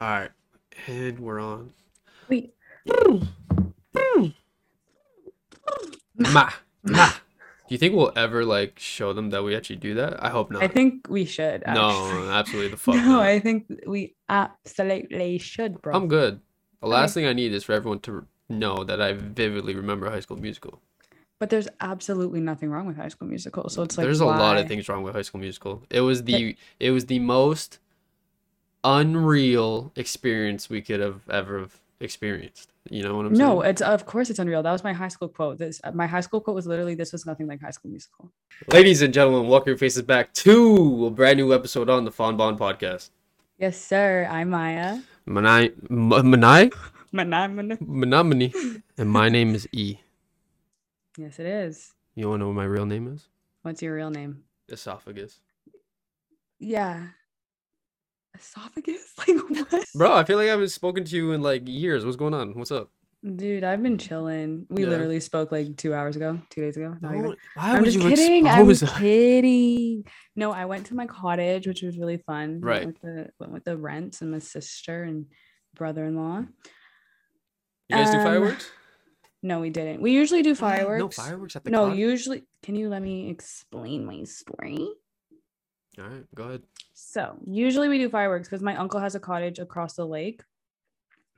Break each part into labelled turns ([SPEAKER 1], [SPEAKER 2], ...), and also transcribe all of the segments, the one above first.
[SPEAKER 1] All right, and we're on.
[SPEAKER 2] Wait.
[SPEAKER 1] Ma, ma. Do you think we'll ever like show them that we actually do that? I hope not.
[SPEAKER 2] I think we should.
[SPEAKER 1] no, absolutely the fuck.
[SPEAKER 2] no,
[SPEAKER 1] not.
[SPEAKER 2] I think we absolutely should, bro.
[SPEAKER 1] I'm good. The
[SPEAKER 2] Okay.
[SPEAKER 1] last thing I need is for everyone to know that I vividly remember High School Musical.
[SPEAKER 2] But there's absolutely nothing wrong with High School Musical, so it's like
[SPEAKER 1] There's a lot of things wrong with High School Musical. It was the it was the most unreal experience we could have ever have experienced. You know what I'm saying?
[SPEAKER 2] No, it's of course it's unreal. That was my high school quote. This my high school quote was literally this was nothing like High School Musical.
[SPEAKER 1] Ladies and gentlemen, welcome your faces back to a brand new episode on the Fond Bond podcast.
[SPEAKER 2] Yes, sir. I'm Maya.
[SPEAKER 1] Manai, Manai,
[SPEAKER 2] Manamana.
[SPEAKER 1] Menominee, and my name is E.
[SPEAKER 2] Yes, it is.
[SPEAKER 1] You want to know what my real name is?
[SPEAKER 2] What's your real name?
[SPEAKER 1] Esophagus.
[SPEAKER 2] Yeah. Esophagus? Like what?
[SPEAKER 1] Bro, I feel like I haven't spoken to you in like years. What's going on? What's up?
[SPEAKER 2] Dude, I've been chilling. We
[SPEAKER 1] Yeah.
[SPEAKER 2] literally spoke like two hours ago, two days ago. Not
[SPEAKER 1] Why
[SPEAKER 2] I'm
[SPEAKER 1] would
[SPEAKER 2] just
[SPEAKER 1] you
[SPEAKER 2] kidding. I'm
[SPEAKER 1] that?
[SPEAKER 2] kidding. No, I went to my cottage, which was really fun. Went
[SPEAKER 1] Right.
[SPEAKER 2] with the went with the rents and my sister and brother-in-law.
[SPEAKER 1] You guys do
[SPEAKER 2] Um,
[SPEAKER 1] fireworks?
[SPEAKER 2] No, we didn't. We usually do fireworks.
[SPEAKER 1] No fireworks at the
[SPEAKER 2] No,
[SPEAKER 1] cottage?
[SPEAKER 2] usually. Can you let me explain my story?
[SPEAKER 1] All right, go ahead.
[SPEAKER 2] So usually we do fireworks because my uncle has a cottage across the lake.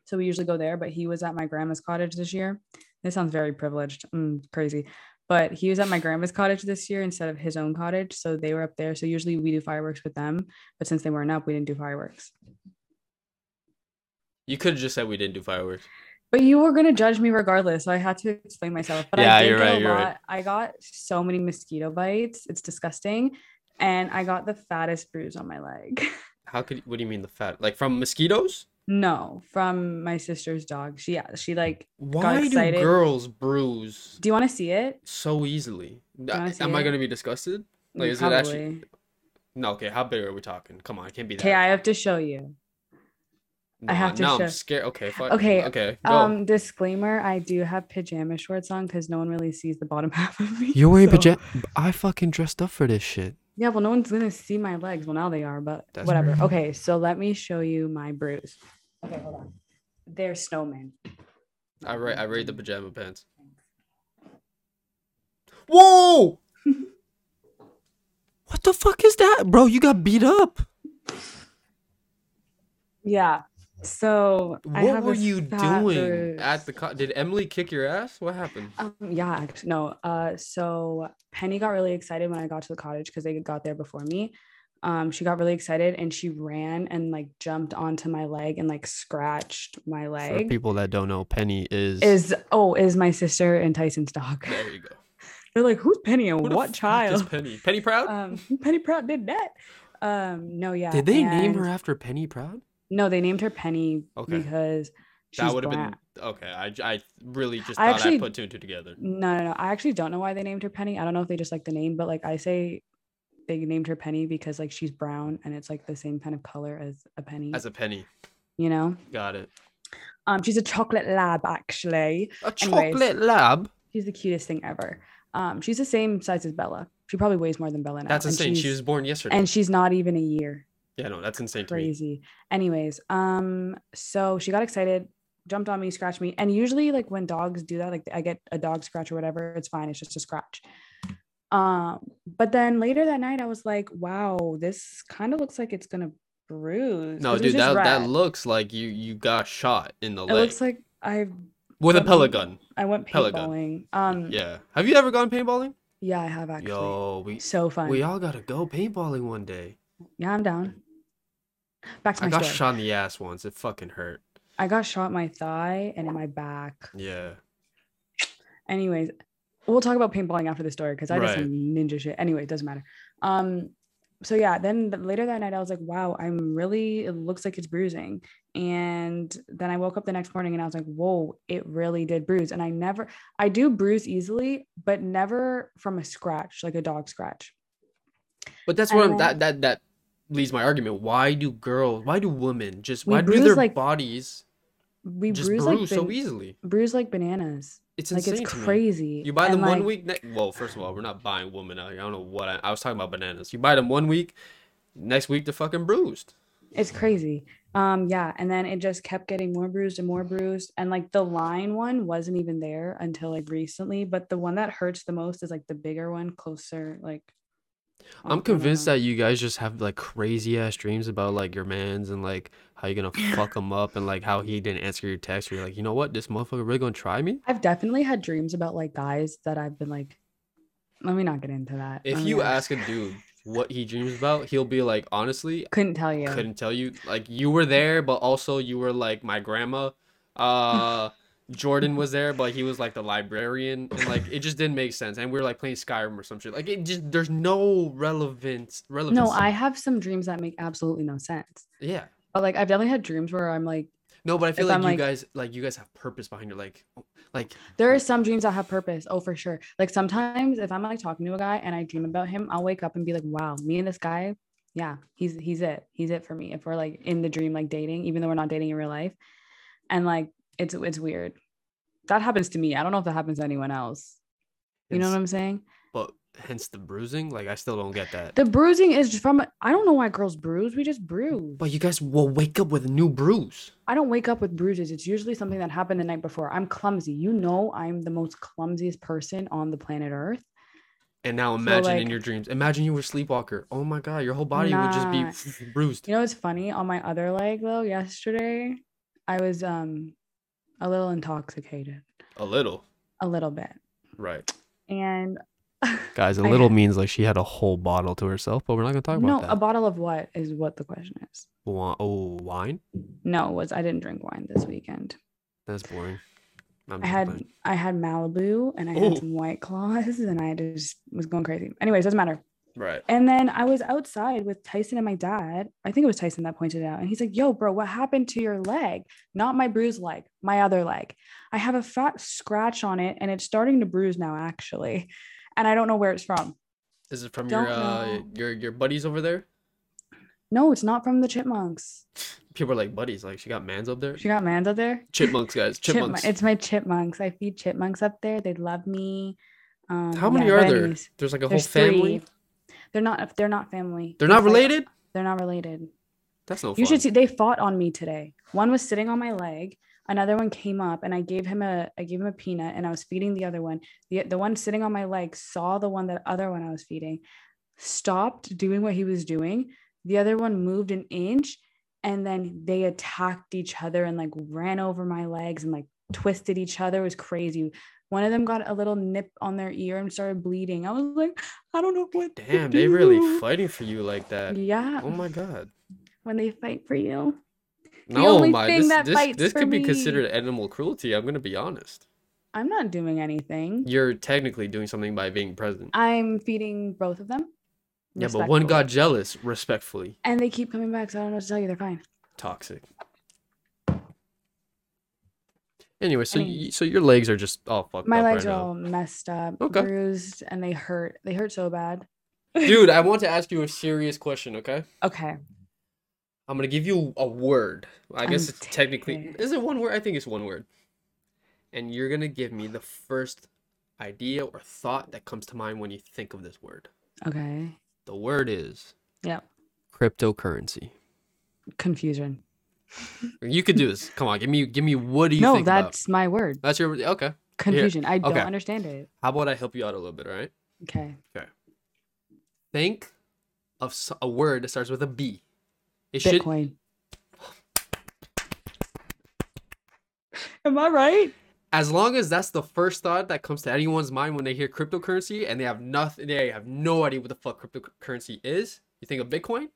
[SPEAKER 2] So we usually go there, but he was at my grandma's cottage this year. This sounds very privileged, mm, crazy. But he was at my grandma's cottage this year instead of his own cottage. So they were up there. So usually we do fireworks with them. But since they weren't up, we didn't do fireworks.
[SPEAKER 1] You could have just said we didn't do fireworks.
[SPEAKER 2] But you were gonna judge me regardless, so I had to explain myself. But
[SPEAKER 1] Yeah,
[SPEAKER 2] I did
[SPEAKER 1] you're right,
[SPEAKER 2] a
[SPEAKER 1] you're
[SPEAKER 2] lot.
[SPEAKER 1] right.
[SPEAKER 2] I got so many mosquito bites. It's disgusting. And I got the fattest bruise on my leg.
[SPEAKER 1] How could? What do you mean the fat? Like from mosquitoes?
[SPEAKER 2] no, from my sister's dog. She she like
[SPEAKER 1] Why do
[SPEAKER 2] excited.
[SPEAKER 1] girls bruise
[SPEAKER 2] Do you want to see it?
[SPEAKER 1] so easily?
[SPEAKER 2] see
[SPEAKER 1] Am I gonna be disgusted? Like, is it actually- No. Okay. How big are we talking? Come on, it can't be that.
[SPEAKER 2] Okay, I have to show you. I have to
[SPEAKER 1] now
[SPEAKER 2] show-
[SPEAKER 1] I'm scared. Okay. Fine.
[SPEAKER 2] Okay,
[SPEAKER 1] Okay. Go.
[SPEAKER 2] Um, disclaimer: I do have pajama shorts on because no one really sees the bottom half of me.
[SPEAKER 1] You're wearing
[SPEAKER 2] so-
[SPEAKER 1] pajama. I fucking dressed up for this shit.
[SPEAKER 2] Yeah, well, no one's gonna see my legs. Well, now they are, but
[SPEAKER 1] That's
[SPEAKER 2] whatever.
[SPEAKER 1] right.
[SPEAKER 2] Okay, so let me show you my bruise. Okay, hold on. They're snowmen.
[SPEAKER 1] I rate. I rate the pajama pants. Whoa! what the fuck is that, bro? You got beat up.
[SPEAKER 2] Yeah. So I
[SPEAKER 1] What
[SPEAKER 2] have
[SPEAKER 1] were you doing
[SPEAKER 2] bruise.
[SPEAKER 1] at the? Co- Did Emily kick your ass? What happened?
[SPEAKER 2] Um, yeah, actually, no. Uh, so Penny got really excited when I got to the cottage because they got there before me. Um, she got really excited and she ran and like jumped onto my leg and like scratched my
[SPEAKER 1] For
[SPEAKER 2] leg.
[SPEAKER 1] people that don't know, Penny is.
[SPEAKER 2] Is oh, is my sister and Tyson's dog.
[SPEAKER 1] There you go.
[SPEAKER 2] They're like, who's Penny and
[SPEAKER 1] Who the
[SPEAKER 2] what
[SPEAKER 1] fuck is
[SPEAKER 2] child?
[SPEAKER 1] Penny? Penny Proud?
[SPEAKER 2] Um, Penny Proud did that. Um, no, yeah.
[SPEAKER 1] Did they name her after Penny Proud?
[SPEAKER 2] No, they named her Penny
[SPEAKER 1] Okay.
[SPEAKER 2] because she's
[SPEAKER 1] that would have been okay. I, I really just
[SPEAKER 2] I
[SPEAKER 1] thought
[SPEAKER 2] actually-
[SPEAKER 1] I put two and two together.
[SPEAKER 2] No, no, no. I actually don't know why they named her Penny. I don't know if they just like the name, but like I say they named her Penny because like she's brown and it's like the same kind of color as a penny.
[SPEAKER 1] As a penny,
[SPEAKER 2] you know?
[SPEAKER 1] got it.
[SPEAKER 2] Um, she's a chocolate lab actually.
[SPEAKER 1] A
[SPEAKER 2] Anyways.
[SPEAKER 1] chocolate lab.
[SPEAKER 2] She's the cutest thing ever. Um, she's the same size as Bella. She probably weighs more than Bella now.
[SPEAKER 1] That's insane. She was born yesterday.
[SPEAKER 2] and she's not even a year.
[SPEAKER 1] Yeah, no, that's insane to me.
[SPEAKER 2] Crazy. Anyways, um, so she got excited, jumped on me, scratched me, and usually like when dogs do that, like I get a dog scratch or whatever, it's fine. It's just a scratch. Um, but then later that night, I was like, wow, this kind of looks like it's gonna bruise.
[SPEAKER 1] No, dude, that, that looks like you you got shot in the
[SPEAKER 2] It
[SPEAKER 1] leg It
[SPEAKER 2] looks like I
[SPEAKER 1] with a pellet gun.
[SPEAKER 2] I went paintballing. Um, yeah.
[SPEAKER 1] Yeah. Have you ever gone paintballing?
[SPEAKER 2] Yeah, I have actually.
[SPEAKER 1] Yo, we
[SPEAKER 2] so fun.
[SPEAKER 1] we all gotta go paintballing one day.
[SPEAKER 2] yeah, I'm down. Back to my I
[SPEAKER 1] got
[SPEAKER 2] story.
[SPEAKER 1] shot in the ass once. It fucking hurt.
[SPEAKER 2] I got shot in my thigh and in my back.
[SPEAKER 1] Yeah.
[SPEAKER 2] anyways we'll talk about paintballing after the story because i did
[SPEAKER 1] Right.
[SPEAKER 2] some ninja shit anyway it doesn't matter um so yeah then later that night i was like wow i'm really it looks like it's bruising and then i woke up the next morning and i was like whoa it really did bruise and i never i do bruise easily but never from a scratch like a dog scratch
[SPEAKER 1] But that's what I'm, that that that leads my argument. Why do girls? Why do women just?
[SPEAKER 2] We
[SPEAKER 1] Why do their
[SPEAKER 2] like-
[SPEAKER 1] bodies
[SPEAKER 2] we
[SPEAKER 1] just
[SPEAKER 2] bruise,
[SPEAKER 1] bruise,
[SPEAKER 2] like
[SPEAKER 1] so easily?
[SPEAKER 2] bruise like bananas
[SPEAKER 1] It's
[SPEAKER 2] like
[SPEAKER 1] insane
[SPEAKER 2] it's crazy
[SPEAKER 1] You buy them
[SPEAKER 2] And,
[SPEAKER 1] one
[SPEAKER 2] like,
[SPEAKER 1] week. Ne- well, first of all, we're not buying women. I don't know what I, I was talking about bananas. You buy them one week, next week they're fucking bruised.
[SPEAKER 2] It's crazy. Um, yeah, and then it just kept getting more bruised and more bruised. And like the line one wasn't even there until like recently, but the one that hurts the most is like the bigger one closer, like
[SPEAKER 1] I'm convinced that you guys just have like crazy ass dreams about like your mans and like how you're gonna fuck him up and like how he didn't answer your text. You're like, you know what, this motherfucker really gonna try me.
[SPEAKER 2] I've definitely had dreams about like guys that I've been like, let me not get into that.
[SPEAKER 1] If
[SPEAKER 2] Let
[SPEAKER 1] you ask a dude what he dreams about, he'll be like, honestly,
[SPEAKER 2] couldn't tell you.
[SPEAKER 1] couldn't tell you. Like you were there, but also you were like my grandma. Uh Jordan was there, but he was like the librarian, and like it just didn't make sense. And we were like playing Skyrim or some shit. Like it just there's no relevance. Relevance.
[SPEAKER 2] No, I have some dreams that make absolutely no sense.
[SPEAKER 1] yeah.
[SPEAKER 2] But like I've definitely had dreams where I'm like,
[SPEAKER 1] No, but I feel like
[SPEAKER 2] I'm,
[SPEAKER 1] you
[SPEAKER 2] like-
[SPEAKER 1] guys like you guys have purpose behind your like like
[SPEAKER 2] there are some dreams that have purpose. Oh, for sure. Like sometimes if I'm like talking to a guy and I dream about him, I'll wake up and be like, wow, me and this guy, yeah, he's he's it. He's it for me. If we're like in the dream, like dating, even though we're not dating in real life. And like it's it's weird. That happens to me. I don't know if that happens to anyone else. You know what I'm saying?
[SPEAKER 1] but hence the bruising. Like I still don't get that.
[SPEAKER 2] The bruising is from I don't know why girls bruise. We just bruise.
[SPEAKER 1] But you guys will wake up with a new bruise.
[SPEAKER 2] I don't wake up with bruises. It's usually something that happened the night before. I'm clumsy. You know, I'm the most clumsiest person on the planet Earth.
[SPEAKER 1] And now imagine in
[SPEAKER 2] like-
[SPEAKER 1] your dreams. Imagine you were sleepwalker. Oh my god, your whole body would just be bruised.
[SPEAKER 2] You know what's funny? On my other leg though, yesterday, I was um a little intoxicated.
[SPEAKER 1] A little.
[SPEAKER 2] A little bit.
[SPEAKER 1] Right.
[SPEAKER 2] And
[SPEAKER 1] Guys, a little
[SPEAKER 2] had-
[SPEAKER 1] means like she had a whole bottle to herself, but we're not gonna talk about
[SPEAKER 2] it.
[SPEAKER 1] no, a
[SPEAKER 2] bottle of what is what the question is.
[SPEAKER 1] Wa- oh, wine?
[SPEAKER 2] No, it was I didn't drink wine this weekend.
[SPEAKER 1] That's boring. I'm
[SPEAKER 2] I had
[SPEAKER 1] playing.
[SPEAKER 2] I had Malibu and I
[SPEAKER 1] Ooh.
[SPEAKER 2] had some white claws and I just was going crazy. Anyways, doesn't matter.
[SPEAKER 1] Right.
[SPEAKER 2] And then I was outside with Tyson and my dad. I think it was Tyson that pointed it out. And he's like, Yo, bro, what happened to your leg? Not my bruised leg, my other leg. I have a fat scratch on it and it's starting to bruise now, actually. And I don't know where it's from.
[SPEAKER 1] Is it from your
[SPEAKER 2] Don't
[SPEAKER 1] uh your your buddies over there?
[SPEAKER 2] No, it's not from the chipmunks.
[SPEAKER 1] People are like buddies. Like she got mans up there.
[SPEAKER 2] She got mans up there.
[SPEAKER 1] Chipmunks, guys.
[SPEAKER 2] Chipmu-
[SPEAKER 1] Chipmunks.
[SPEAKER 2] It's my chipmunks. I feed chipmunks up there. They love me. Um,
[SPEAKER 1] How many
[SPEAKER 2] yeah,
[SPEAKER 1] are there?
[SPEAKER 2] anyways,
[SPEAKER 1] There's like a whole family.
[SPEAKER 2] three. They're not. They're not family.
[SPEAKER 1] They're not related.
[SPEAKER 2] they're not related.
[SPEAKER 1] That's no fun.
[SPEAKER 2] You should see they fought on me today. One was sitting on my leg, another one came up and I gave him a I gave him a peanut and I was feeding the other one. The the one sitting on my leg saw the one that other one I was feeding, stopped doing what he was doing. The other one moved an inch and then they attacked each other and like ran over my legs and like twisted each other. It was crazy. One of them got a little nip on their ear and started bleeding. I was like, I don't know what.
[SPEAKER 1] Damn, they really fighting for you like that.
[SPEAKER 2] Yeah,
[SPEAKER 1] Oh my god.
[SPEAKER 2] when they fight for you.
[SPEAKER 1] No, my this this, this could be considered animal cruelty. I'm gonna be honest.
[SPEAKER 2] I'm not doing anything.
[SPEAKER 1] You're technically doing something by being present.
[SPEAKER 2] I'm feeding both of them.
[SPEAKER 1] Yeah, but one got jealous, respectfully.
[SPEAKER 2] and they keep coming back, so I don't know what to tell you. They're fine.
[SPEAKER 1] Toxic. Anyway, so
[SPEAKER 2] Anyways.
[SPEAKER 1] y- so your legs are just all fucked
[SPEAKER 2] My
[SPEAKER 1] up
[SPEAKER 2] legs
[SPEAKER 1] right
[SPEAKER 2] are all messed up,
[SPEAKER 1] Okay.
[SPEAKER 2] bruised, and they hurt. They hurt so bad.
[SPEAKER 1] Dude, I want to ask you a serious question, okay?
[SPEAKER 2] Okay.
[SPEAKER 1] I'm gonna give you a word. I guess
[SPEAKER 2] I'm
[SPEAKER 1] it's technically is it one word? I think it's one word. And you're gonna give me the first idea or thought that comes to mind when you think of this word.
[SPEAKER 2] Okay.
[SPEAKER 1] The word is
[SPEAKER 2] Yep.
[SPEAKER 1] cryptocurrency.
[SPEAKER 2] Confusion.
[SPEAKER 1] You could do this. Come on, give me give me what do you
[SPEAKER 2] No,
[SPEAKER 1] think about?
[SPEAKER 2] that's my word.
[SPEAKER 1] That's your okay.
[SPEAKER 2] Confusion. I don't
[SPEAKER 1] okay.
[SPEAKER 2] understand it.
[SPEAKER 1] How about I help you out a little bit, all right?
[SPEAKER 2] Okay. Okay.
[SPEAKER 1] Think of a word that starts with a B. It should
[SPEAKER 2] Bitcoin. Am I right?
[SPEAKER 1] as long as that's the first thought that comes to anyone's mind when they hear cryptocurrency and they have nothing they have no idea what the fuck cryptocurrency is you think of bitcoin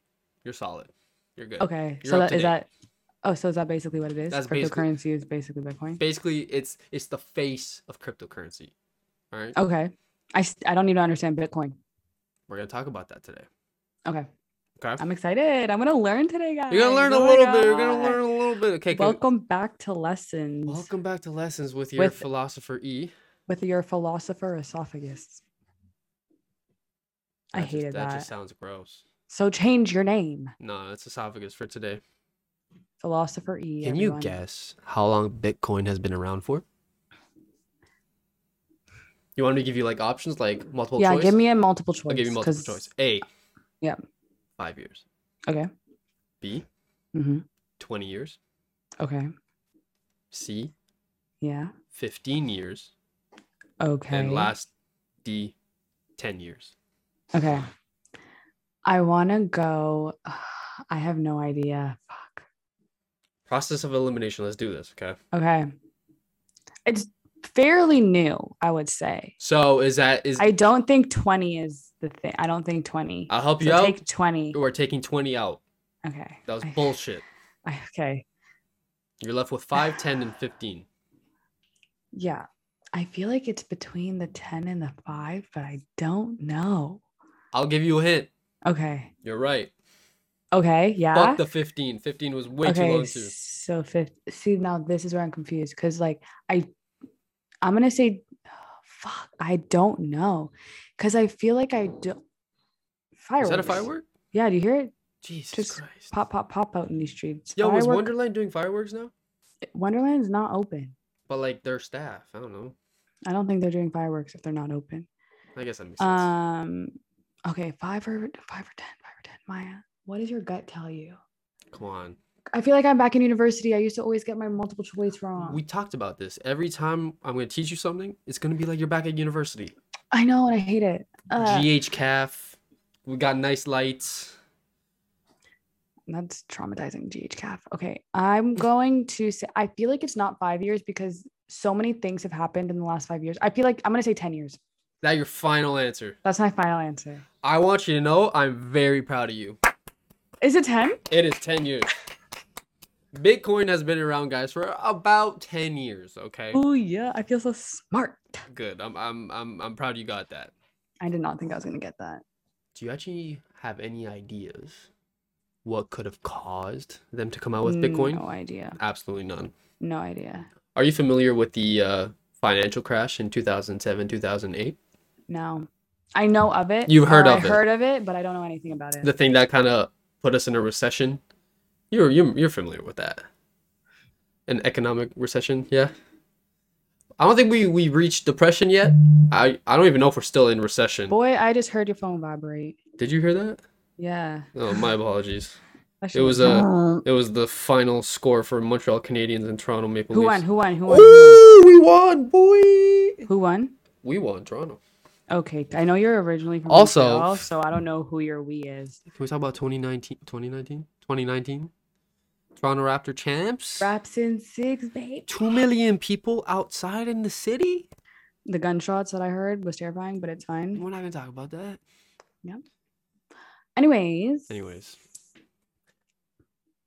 [SPEAKER 1] you're solid you're good
[SPEAKER 2] Okay.
[SPEAKER 1] You're
[SPEAKER 2] so that is that. Oh, so is that basically what it is?
[SPEAKER 1] That's basically-
[SPEAKER 2] Cryptocurrency is basically Bitcoin.
[SPEAKER 1] basically it's it's the face of cryptocurrency all right
[SPEAKER 2] Okay. I I don't even understand Bitcoin.
[SPEAKER 1] we're gonna talk about that today
[SPEAKER 2] Okay.
[SPEAKER 1] okay
[SPEAKER 2] I'm excited. I'm gonna learn today, guys.
[SPEAKER 1] you're gonna learn a
[SPEAKER 2] Oh my
[SPEAKER 1] little bit you're gonna learn a little bit okay.
[SPEAKER 2] Welcome back to lessons
[SPEAKER 1] welcome back to lessons with your
[SPEAKER 2] With-
[SPEAKER 1] philosopher e
[SPEAKER 2] with your philosopher esophagus. I
[SPEAKER 1] That just-
[SPEAKER 2] hated
[SPEAKER 1] that
[SPEAKER 2] that.
[SPEAKER 1] just sounds gross
[SPEAKER 2] So change your name,
[SPEAKER 1] no that's esophagus for today
[SPEAKER 2] philosopher E.
[SPEAKER 1] can you guess how long bitcoin has been around for you want me to give you like options like multiple
[SPEAKER 2] Yeah,
[SPEAKER 1] choice
[SPEAKER 2] give me a multiple choice.
[SPEAKER 1] I'll give you multiple
[SPEAKER 2] 'cause-
[SPEAKER 1] choice. A.
[SPEAKER 2] Yeah.
[SPEAKER 1] Five years.
[SPEAKER 2] Okay.
[SPEAKER 1] B.
[SPEAKER 2] Mm-hmm.
[SPEAKER 1] 20 years.
[SPEAKER 2] Okay.
[SPEAKER 1] C,
[SPEAKER 2] Yeah.
[SPEAKER 1] 15 years.
[SPEAKER 2] Okay.
[SPEAKER 1] And last, D, 10 years.
[SPEAKER 2] Okay. I want to go. I have no idea.
[SPEAKER 1] Process of elimination. Let's do this. Okay.
[SPEAKER 2] Okay. It's fairly new, I would say.
[SPEAKER 1] So is that is
[SPEAKER 2] I don't think 20 is the thing. I don't think 20.
[SPEAKER 1] I'll help
[SPEAKER 2] So
[SPEAKER 1] you out.
[SPEAKER 2] take 20.
[SPEAKER 1] We're taking 20 out.
[SPEAKER 2] Okay.
[SPEAKER 1] That was
[SPEAKER 2] I-
[SPEAKER 1] bullshit.
[SPEAKER 2] I- okay.
[SPEAKER 1] You're left with 5, 10, and 15.
[SPEAKER 2] Yeah. I feel like it's between the 10 and the 5, but I don't know.
[SPEAKER 1] I'll give you a hint.
[SPEAKER 2] Okay.
[SPEAKER 1] You're right.
[SPEAKER 2] Okay. Yeah.
[SPEAKER 1] Fuck the 15. 15 was way too
[SPEAKER 2] okay.
[SPEAKER 1] long too.
[SPEAKER 2] So fifth. See now, this is where I'm confused because like I, I'm gonna say, fuck. I don't know, because I feel like I do. Fireworks.
[SPEAKER 1] Is that a firework?
[SPEAKER 2] Yeah. Do you hear it?
[SPEAKER 1] Jesus
[SPEAKER 2] Just
[SPEAKER 1] Christ.
[SPEAKER 2] Pop, pop, pop out in these streets.
[SPEAKER 1] Yo,
[SPEAKER 2] Firework-
[SPEAKER 1] Wonderland doing fireworks now?
[SPEAKER 2] Wonderland's not open.
[SPEAKER 1] But like their staff. I don't know.
[SPEAKER 2] I don't think they're doing fireworks if they're not open.
[SPEAKER 1] I guess that makes sense.
[SPEAKER 2] Um. Okay. Five or five or ten. Five or ten. Maya, what does your gut tell you?
[SPEAKER 1] Come on.
[SPEAKER 2] I feel like I'm back in university. I used to always get my multiple choice wrong.
[SPEAKER 1] We talked about this. Every time I'm going to teach you something, it's going to be like you're back at university.
[SPEAKER 2] I know, and I hate it. Uh,
[SPEAKER 1] GH CAF. We got nice lights.
[SPEAKER 2] that's traumatizing. GH calf. Okay, I'm going to say. I feel like it's not five years because so many things have happened in the last five years. I feel like I'm gonna say ten years.
[SPEAKER 1] That your final answer.
[SPEAKER 2] That's my final answer.
[SPEAKER 1] I want you to know I'm very proud of you.
[SPEAKER 2] Is it ten?
[SPEAKER 1] It is 10 years. Bitcoin has been around, guys, for about 10 years, okay?
[SPEAKER 2] Oh yeah, I feel so smart.
[SPEAKER 1] Good. I'm I'm I'm I'm proud you got that.
[SPEAKER 2] I did not think I was gonna get that.
[SPEAKER 1] Do you actually have any ideas what could have caused them to come out with Bitcoin?
[SPEAKER 2] No idea.
[SPEAKER 1] Absolutely none.
[SPEAKER 2] No idea.
[SPEAKER 1] Are you familiar with the uh, financial crash in 2007, 2008?
[SPEAKER 2] No, I know of it.
[SPEAKER 1] You've heard of
[SPEAKER 2] I
[SPEAKER 1] it.
[SPEAKER 2] heard of it, but I don't know anything about it.
[SPEAKER 1] The thing that kind of put us in a recession. You're you're you're familiar with that. An economic recession, yeah. I don't think we we reached depression yet. I I don't even know if we're still in recession.
[SPEAKER 2] Boy, I just heard your phone vibrate.
[SPEAKER 1] Did you hear that?
[SPEAKER 2] Yeah.
[SPEAKER 1] Oh, my apologies. It was
[SPEAKER 2] a
[SPEAKER 1] uh it was the final score for Montreal Canadiens and Toronto Maple
[SPEAKER 2] Who
[SPEAKER 1] Leafs.
[SPEAKER 2] won? Who won? Who won? Who
[SPEAKER 1] Woo! We won, boy.
[SPEAKER 2] Who won?
[SPEAKER 1] We won, Toronto.
[SPEAKER 2] Okay, I know you're originally from
[SPEAKER 1] Also-
[SPEAKER 2] Montreal, so I don't know who your we is.
[SPEAKER 1] Can we talk about 2019? 2019? 2019? Toronto Raptor champs.
[SPEAKER 2] Raps in six, babe.
[SPEAKER 1] Two million people outside in the city.
[SPEAKER 2] The gunshots that I heard was terrifying, but it's fine.
[SPEAKER 1] We're not gonna talk about that.
[SPEAKER 2] Anyways.
[SPEAKER 1] Anyways,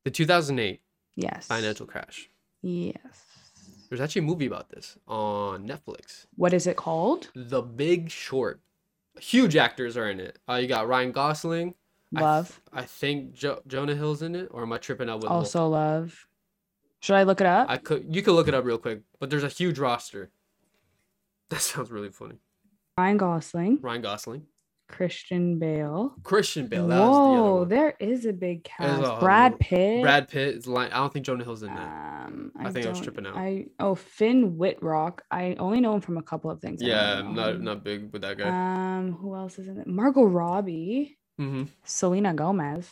[SPEAKER 1] the 2008
[SPEAKER 2] Yes.
[SPEAKER 1] financial crash.
[SPEAKER 2] Yes.
[SPEAKER 1] There's actually a movie about this on Netflix.
[SPEAKER 2] What is it called?
[SPEAKER 1] The Big Short. Huge actors are in it. Uh, you got Ryan Gosling. I th-
[SPEAKER 2] Love.
[SPEAKER 1] I think jo- Jonah Hill's in it, or am I tripping out with?
[SPEAKER 2] Also love. Should I look it up?
[SPEAKER 1] I could. You could look it up real quick, but there's a huge roster. That sounds really funny.
[SPEAKER 2] Ryan Gosling,
[SPEAKER 1] Ryan Gosling,
[SPEAKER 2] Christian Bale.
[SPEAKER 1] Christian Bale. That was the other
[SPEAKER 2] Whoa,
[SPEAKER 1] one.
[SPEAKER 2] there is a big cast.
[SPEAKER 1] a-
[SPEAKER 2] Brad Pitt.
[SPEAKER 1] Brad Pitt is like. I don't think Jonah Hill's in that.
[SPEAKER 2] Um,
[SPEAKER 1] I think I was tripping out.
[SPEAKER 2] I oh Finn Wittrock. I only know him from a couple of things.
[SPEAKER 1] Yeah, not not big with that guy.
[SPEAKER 2] Um, who else is in it? Margot Robbie,
[SPEAKER 1] mm-hmm.
[SPEAKER 2] Selena Gomez.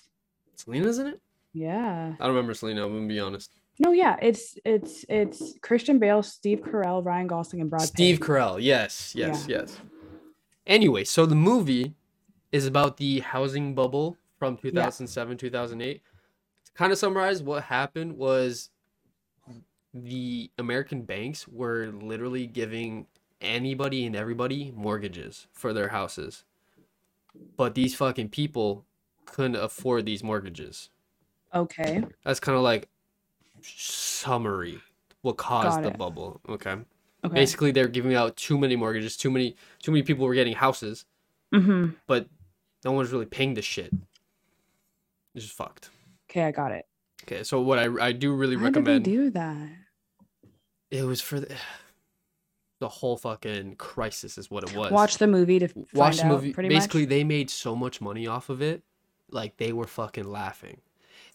[SPEAKER 1] Selena's in it.
[SPEAKER 2] Yeah.
[SPEAKER 1] I don't remember Selena. I'm gonna be honest.
[SPEAKER 2] No, yeah, it's it's it's Christian Bale, Steve Carell, Ryan Gosling, and Brad
[SPEAKER 1] Steve
[SPEAKER 2] Pitt.
[SPEAKER 1] Carell. Yes, yes, yes. Anyway, so the movie is about the housing bubble from 2007, 2008. To kind of summarize what happened was the American banks were literally giving anybody and everybody mortgages for their houses. But these fucking people couldn't afford these mortgages.
[SPEAKER 2] Okay.
[SPEAKER 1] That's kind of like summary what caused the bubble. Okay.
[SPEAKER 2] Okay.
[SPEAKER 1] Basically, they're giving out too many mortgages. Too many, too many people were getting houses,
[SPEAKER 2] Mm-hmm.
[SPEAKER 1] but no one's really paying the shit. It's just fucked.
[SPEAKER 2] Okay, I got it.
[SPEAKER 1] Okay, so what I I do really recommend?
[SPEAKER 2] How did they do that?
[SPEAKER 1] it was for the the whole fucking crisis is what it was.
[SPEAKER 2] Watch the movie to
[SPEAKER 1] watch the
[SPEAKER 2] out,
[SPEAKER 1] movie.
[SPEAKER 2] Pretty
[SPEAKER 1] Basically,
[SPEAKER 2] much.
[SPEAKER 1] they made so much money off of it, like they were fucking laughing.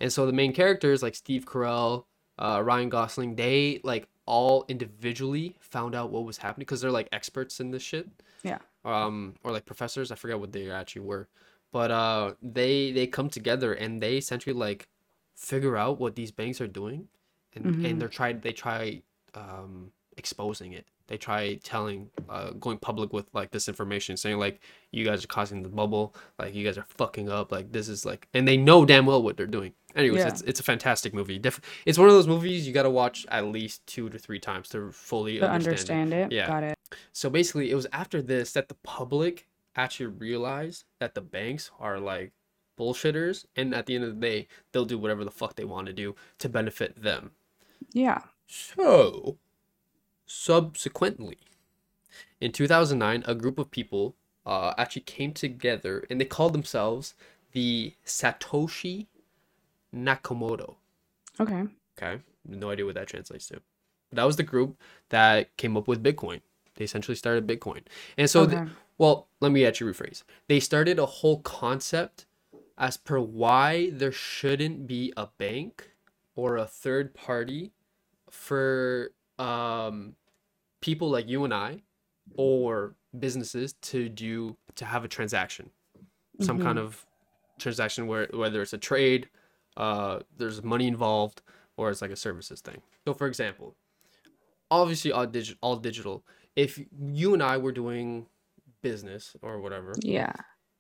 [SPEAKER 1] And so the main characters, like Steve Carell, uh, Ryan Gosling, they like all individually found out what was happening because they're like experts in this shit.
[SPEAKER 2] Yeah.
[SPEAKER 1] Um, or like professors. I forget what they actually were, but uh, they they come together and they essentially like figure out what these banks are doing, and
[SPEAKER 2] Mhm.
[SPEAKER 1] and they're tried they try um exposing it. They try telling uh going public with like this information, saying like you guys are causing the bubble, like you guys are fucking up, like this is like, and they know damn well what they're doing. Anyways,
[SPEAKER 2] Yeah.
[SPEAKER 1] it's it's a fantastic movie. Def- it's one of those movies you got to watch at least two to three times to fully
[SPEAKER 2] To
[SPEAKER 1] understand. it.
[SPEAKER 2] understand it.
[SPEAKER 1] Yeah.
[SPEAKER 2] Got it.
[SPEAKER 1] So basically, it was after this that the public actually realized that the banks are like bullshitters, and at the end of the day, they'll do whatever the fuck they want to do to benefit them.
[SPEAKER 2] Yeah.
[SPEAKER 1] So, subsequently, in 2009, a group of people uh, actually came together and they called themselves the Satoshi Nakamoto.
[SPEAKER 2] Okay.
[SPEAKER 1] Okay. No idea what that translates to. But that was the group that came up with Bitcoin. They essentially started Bitcoin. And so, th- well, let me actually rephrase. They started a whole concept as per why there shouldn't be a bank or a third party for um, people like you and I or businesses to do to have a transaction some kind of transaction where whether it's a trade uh there's money involved or it's like a services thing so for example obviously all digital all digital if you and i were doing business or whatever
[SPEAKER 2] Yeah.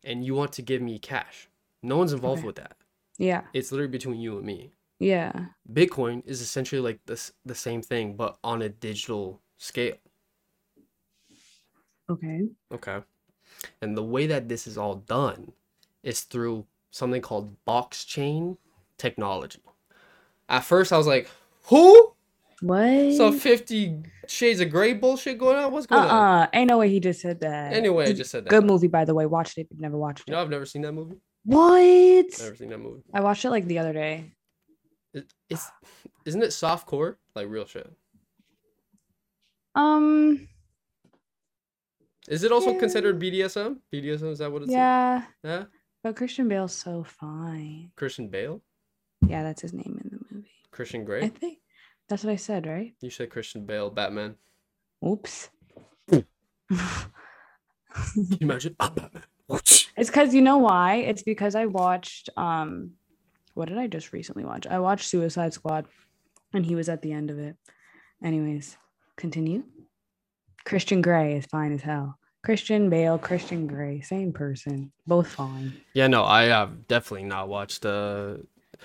[SPEAKER 1] and you want to give me cash no one's involved
[SPEAKER 2] Okay.
[SPEAKER 1] with that
[SPEAKER 2] Yeah.
[SPEAKER 1] it's literally between you and me
[SPEAKER 2] Yeah.
[SPEAKER 1] bitcoin is essentially like this the same thing but on a digital scale
[SPEAKER 2] Okay.
[SPEAKER 1] Okay. And the way that this is all done is through something called blockchain technology. At first, I was like, who?
[SPEAKER 2] What?
[SPEAKER 1] Some 50 shades of gray bullshit going on? What's going on?
[SPEAKER 2] uh Ain't no way he just said that.
[SPEAKER 1] Anyway, I just said that.
[SPEAKER 2] Good movie, by the way. Watched it, but never watched
[SPEAKER 1] You
[SPEAKER 2] it.
[SPEAKER 1] know, I've never seen that movie.
[SPEAKER 2] What?
[SPEAKER 1] Never seen that movie.
[SPEAKER 2] I watched it like the other day.
[SPEAKER 1] It, it's, isn't it soft core? Like real shit.
[SPEAKER 2] Um.
[SPEAKER 1] Is it also
[SPEAKER 2] Yeah.
[SPEAKER 1] considered BDSM? BDSM, is that what it's?
[SPEAKER 2] Yeah.
[SPEAKER 1] Yeah?
[SPEAKER 2] But Christian Bale's so fine.
[SPEAKER 1] Christian Bale?
[SPEAKER 2] Yeah, that's his name in the movie.
[SPEAKER 1] Christian Grey.
[SPEAKER 2] I think that's what I said, right?
[SPEAKER 1] You said Christian Bale, Batman.
[SPEAKER 2] Oops.
[SPEAKER 1] Can you imagine? I'm Batman.
[SPEAKER 2] It's because you know why? It's because I watched um what did I just recently watch? I watched Suicide Squad and he was at the end of it. Anyways, continue. Christian Grey is fine as hell. Christian Bale, Christian Grey, same person, both fine.
[SPEAKER 1] Yeah, no, I have definitely not watched uh